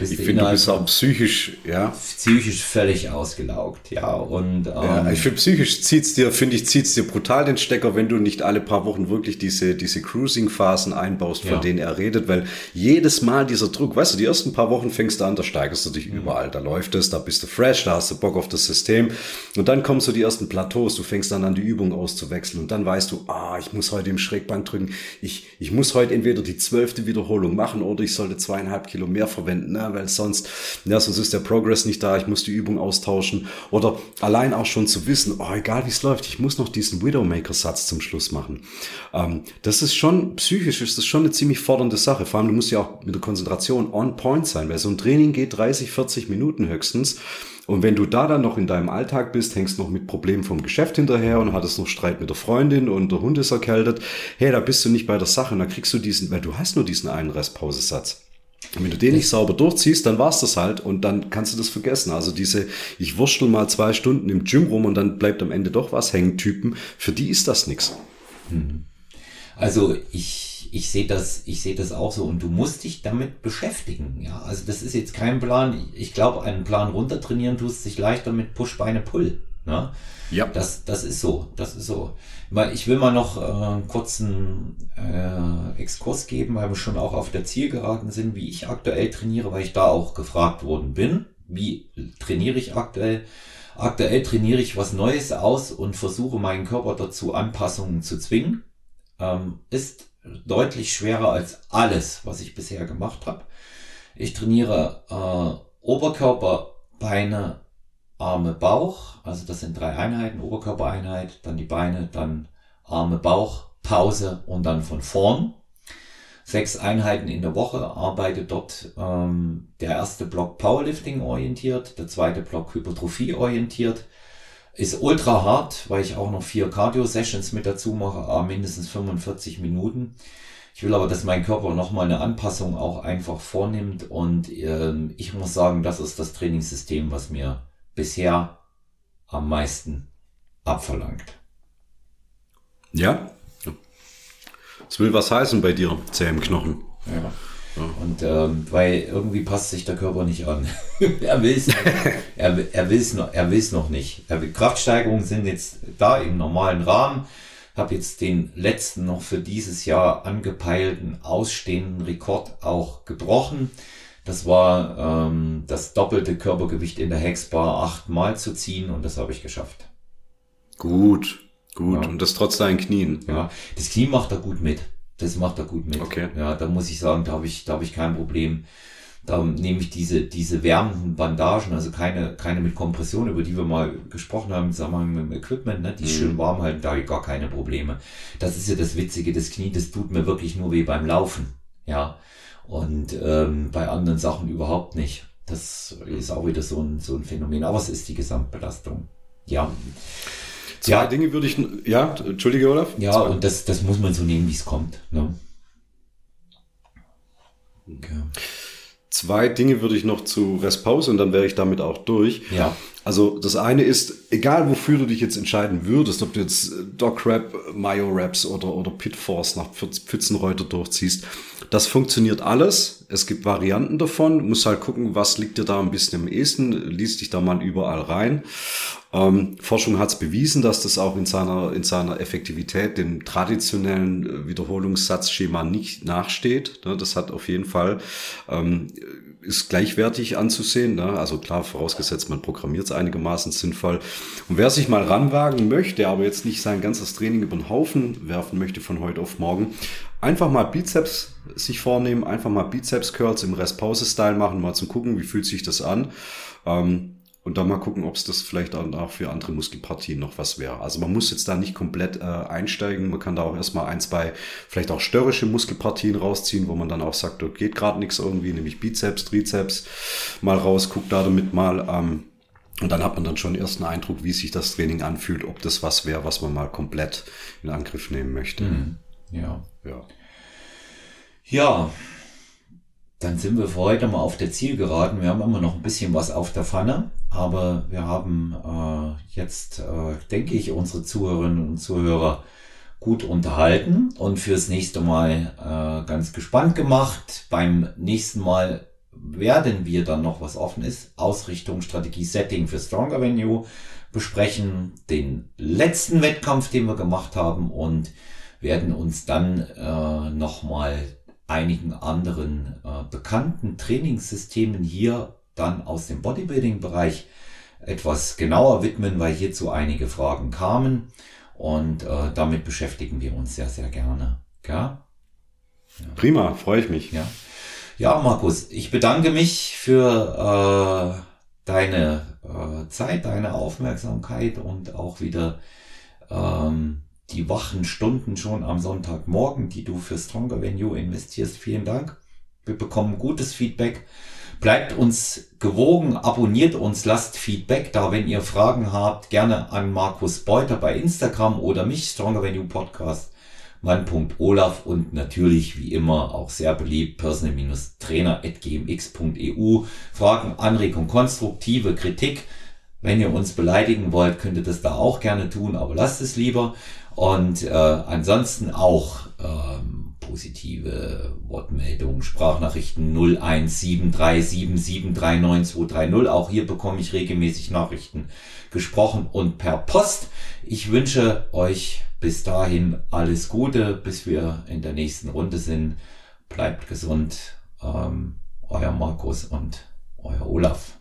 Ich finde, du bist auch psychisch, ja. Psychisch völlig ausgelaugt, ja. Und, ähm, ja, ich finde, psychisch zieht's dir, finde ich, zieht's dir brutal den Stecker, wenn du nicht alle paar Wochen wirklich diese, diese Cruising-Phasen einbaust, von ja. denen er redet, weil jedes Mal dieser Druck, weißt du, die ersten paar Wochen fängst du an, da steigerst du dich mhm. überall, da läuft es, da bist du fresh, da hast du Bock auf das System. Und dann kommen so die ersten Plateaus, du fängst dann an, die Übung auszuwechseln und dann weißt du, ah, ich muss heute im Schrägbank drücken, ich, ich muss heute entweder die zwölfte Wiederholung machen oder ich sollte zweieinhalb Kilo mehr verwenden ne? weil sonst, ja, sonst ist der Progress nicht da, ich muss die Übung austauschen. Oder allein auch schon zu wissen, oh, egal wie es läuft, ich muss noch diesen Widowmaker-Satz zum Schluss machen. Ähm, das ist schon, psychisch ist das schon eine ziemlich fordernde Sache. Vor allem, du musst ja auch mit der Konzentration on point sein, weil so ein Training geht 30, 40 Minuten höchstens. Und wenn du da dann noch in deinem Alltag bist, hängst noch mit Problemen vom Geschäft hinterher und hattest noch Streit mit der Freundin und der Hund ist erkältet, hey, da bist du nicht bei der Sache und da kriegst du diesen, weil du hast nur diesen einen Restpausesatz. Und wenn du den nicht sauber durchziehst, dann war's das halt und dann kannst du das vergessen. Also diese, ich wurschtel mal zwei Stunden im Gym rum und dann bleibt am Ende doch was hängen Typen, für die ist das nix. Hm. Also ich, ich sehe das, ich sehe das auch so und du musst dich damit beschäftigen. Ja, also das ist jetzt kein Plan. Ich glaube, einen Plan runtertrainieren tust sich leichter mit Push, Beine, Pull. Ne? Ja. Das, das ist so. Das ist so. Ich will mal noch äh, einen kurzen äh, Exkurs geben, weil wir schon auch auf der Zielgeraden sind, wie ich aktuell trainiere, weil ich da auch gefragt worden bin. Wie trainiere ich aktuell? Aktuell trainiere ich was Neues aus und versuche meinen Körper dazu, Anpassungen zu zwingen. Ähm, ist deutlich schwerer als alles, was ich bisher gemacht habe. Ich trainiere äh, Oberkörper, Beine, Arme, Bauch. Also das sind drei Einheiten, Oberkörpereinheit, dann die Beine, dann Arme, Bauch, Pause und dann von vorn. Sechs Einheiten in der Woche, arbeite dort ähm, der erste Block Powerlifting orientiert, der zweite Block Hypertrophie orientiert. Ist ultra hart, weil ich auch noch vier Cardio-Sessions mit dazu mache, mindestens 45 Minuten. Ich will aber, dass mein Körper nochmal eine Anpassung auch einfach vornimmt und ähm, ich muss sagen, das ist das Trainingssystem, was mir bisher am meisten abverlangt. Ja. Es will was heißen bei dir, zäh im Knochen. Ja. ja. Und ähm, weil irgendwie passt sich der Körper nicht an. [LAUGHS] er will es [LAUGHS] er, er will's noch, er will's noch nicht. Kraftsteigerungen sind jetzt da im normalen Rahmen. Habe jetzt den letzten noch für dieses Jahr angepeilten ausstehenden Rekord auch gebrochen. Das war ähm, das doppelte Körpergewicht in der Hexbar achtmal zu ziehen und das habe ich geschafft. Gut, gut. Ja. Und das trotz deinen Knien. Ja, das Knie macht er gut mit. Das macht er gut mit. Okay. Ja, da muss ich sagen, da habe ich, da habe ich kein Problem. Da nehme ich diese, diese wärmenden Bandagen, also keine, keine mit Kompression, über die wir mal gesprochen haben, sagen wir mal mit dem Equipment, ne, die mhm. schön warm halten, da habe ich gar keine Probleme. Das ist ja das Witzige, das Knie, das tut mir wirklich nur weh beim Laufen. Ja. Und ähm, bei anderen Sachen überhaupt nicht. Das ist auch wieder so ein, so ein Phänomen. Aber es ist die Gesamtbelastung. Ja. Zwei ja. Dinge würde ich, ja, entschuldige, Olaf. Ja, Zwei. und das, das muss man so nehmen, wie es kommt. Ne? Okay. Zwei Dinge würde ich noch zu Restpause und dann wäre ich damit auch durch. Ja. Also das eine ist, egal wofür du dich jetzt entscheiden würdest, ob du jetzt Doc Rap, Mayo Raps oder, oder Pit Force nach Pfützenreuter durchziehst, das funktioniert alles. Es gibt Varianten davon. Muss halt gucken, was liegt dir da ein bisschen am ehesten. Liest dich da mal überall rein. Ähm, Forschung hat es bewiesen, dass das auch in seiner, in seiner Effektivität dem traditionellen äh, Wiederholungssatzschema nicht nachsteht. Das hat auf jeden Fall ähm, ist gleichwertig anzusehen. Ne? Also klar, vorausgesetzt, man programmiert es einigermaßen sinnvoll. Und wer sich mal ranwagen möchte, aber jetzt nicht sein ganzes Training über den Haufen werfen möchte von heute auf morgen, einfach mal Bizeps sich vornehmen, einfach mal Bizeps Curls im Rest-Pause-Style machen, mal zum gucken, wie fühlt sich das an. Ähm, und dann mal gucken, ob es das vielleicht auch für andere Muskelpartien noch was wäre. Also man muss jetzt da nicht komplett äh, einsteigen. Man kann da auch erstmal ein, zwei, vielleicht auch störrische Muskelpartien rausziehen, wo man dann auch sagt, dort geht gerade nichts irgendwie, nämlich Bizeps, Trizeps mal raus, guckt da damit mal. Ähm, und dann hat man dann schon erst einen Eindruck, wie sich das Training anfühlt, ob das was wäre, was man mal komplett in Angriff nehmen möchte. Mhm. Ja. Ja. Ja, dann sind wir für heute mal auf der Zielgeraden. Wir haben immer noch ein bisschen was auf der Pfanne, aber wir haben äh, jetzt, äh, denke ich, unsere Zuhörerinnen und Zuhörer gut unterhalten und fürs nächste Mal äh, ganz gespannt gemacht. Beim nächsten Mal werden wir dann noch, was offen ist, Ausrichtung, Strategie, Setting für Stronger Venue besprechen, den letzten Wettkampf, den wir gemacht haben und werden uns dann äh, nochmal einigen anderen äh, bekannten Trainingssystemen hier dann aus dem Bodybuilding-Bereich etwas genauer widmen, weil hierzu einige Fragen kamen und äh, damit beschäftigen wir uns sehr, sehr gerne. Ja? ja. Prima, freue ich mich. Ja. ja, Markus, ich bedanke mich für äh, deine äh, Zeit, deine Aufmerksamkeit und auch wieder ähm, die wachen Stunden schon am Sonntagmorgen, die du für Stronger Venue investierst. Vielen Dank. Wir bekommen gutes Feedback. Bleibt uns gewogen, abonniert uns, lasst Feedback da. Wenn ihr Fragen habt, gerne an Markus Beuter bei Instagram oder mich, Stronger Venue Podcast, mann.olaf und natürlich wie immer auch sehr beliebt personal-trainer.gmx.eu. Fragen, Anregung, konstruktive Kritik. Wenn ihr uns beleidigen wollt, könnt ihr das da auch gerne tun, aber lasst es lieber. Und äh, ansonsten auch ähm, positive Wortmeldungen, Sprachnachrichten 017377392230. Auch hier bekomme ich regelmäßig Nachrichten gesprochen und per Post. Ich wünsche euch bis dahin alles Gute, bis wir in der nächsten Runde sind. Bleibt gesund. Ähm, euer Markus und euer Olaf.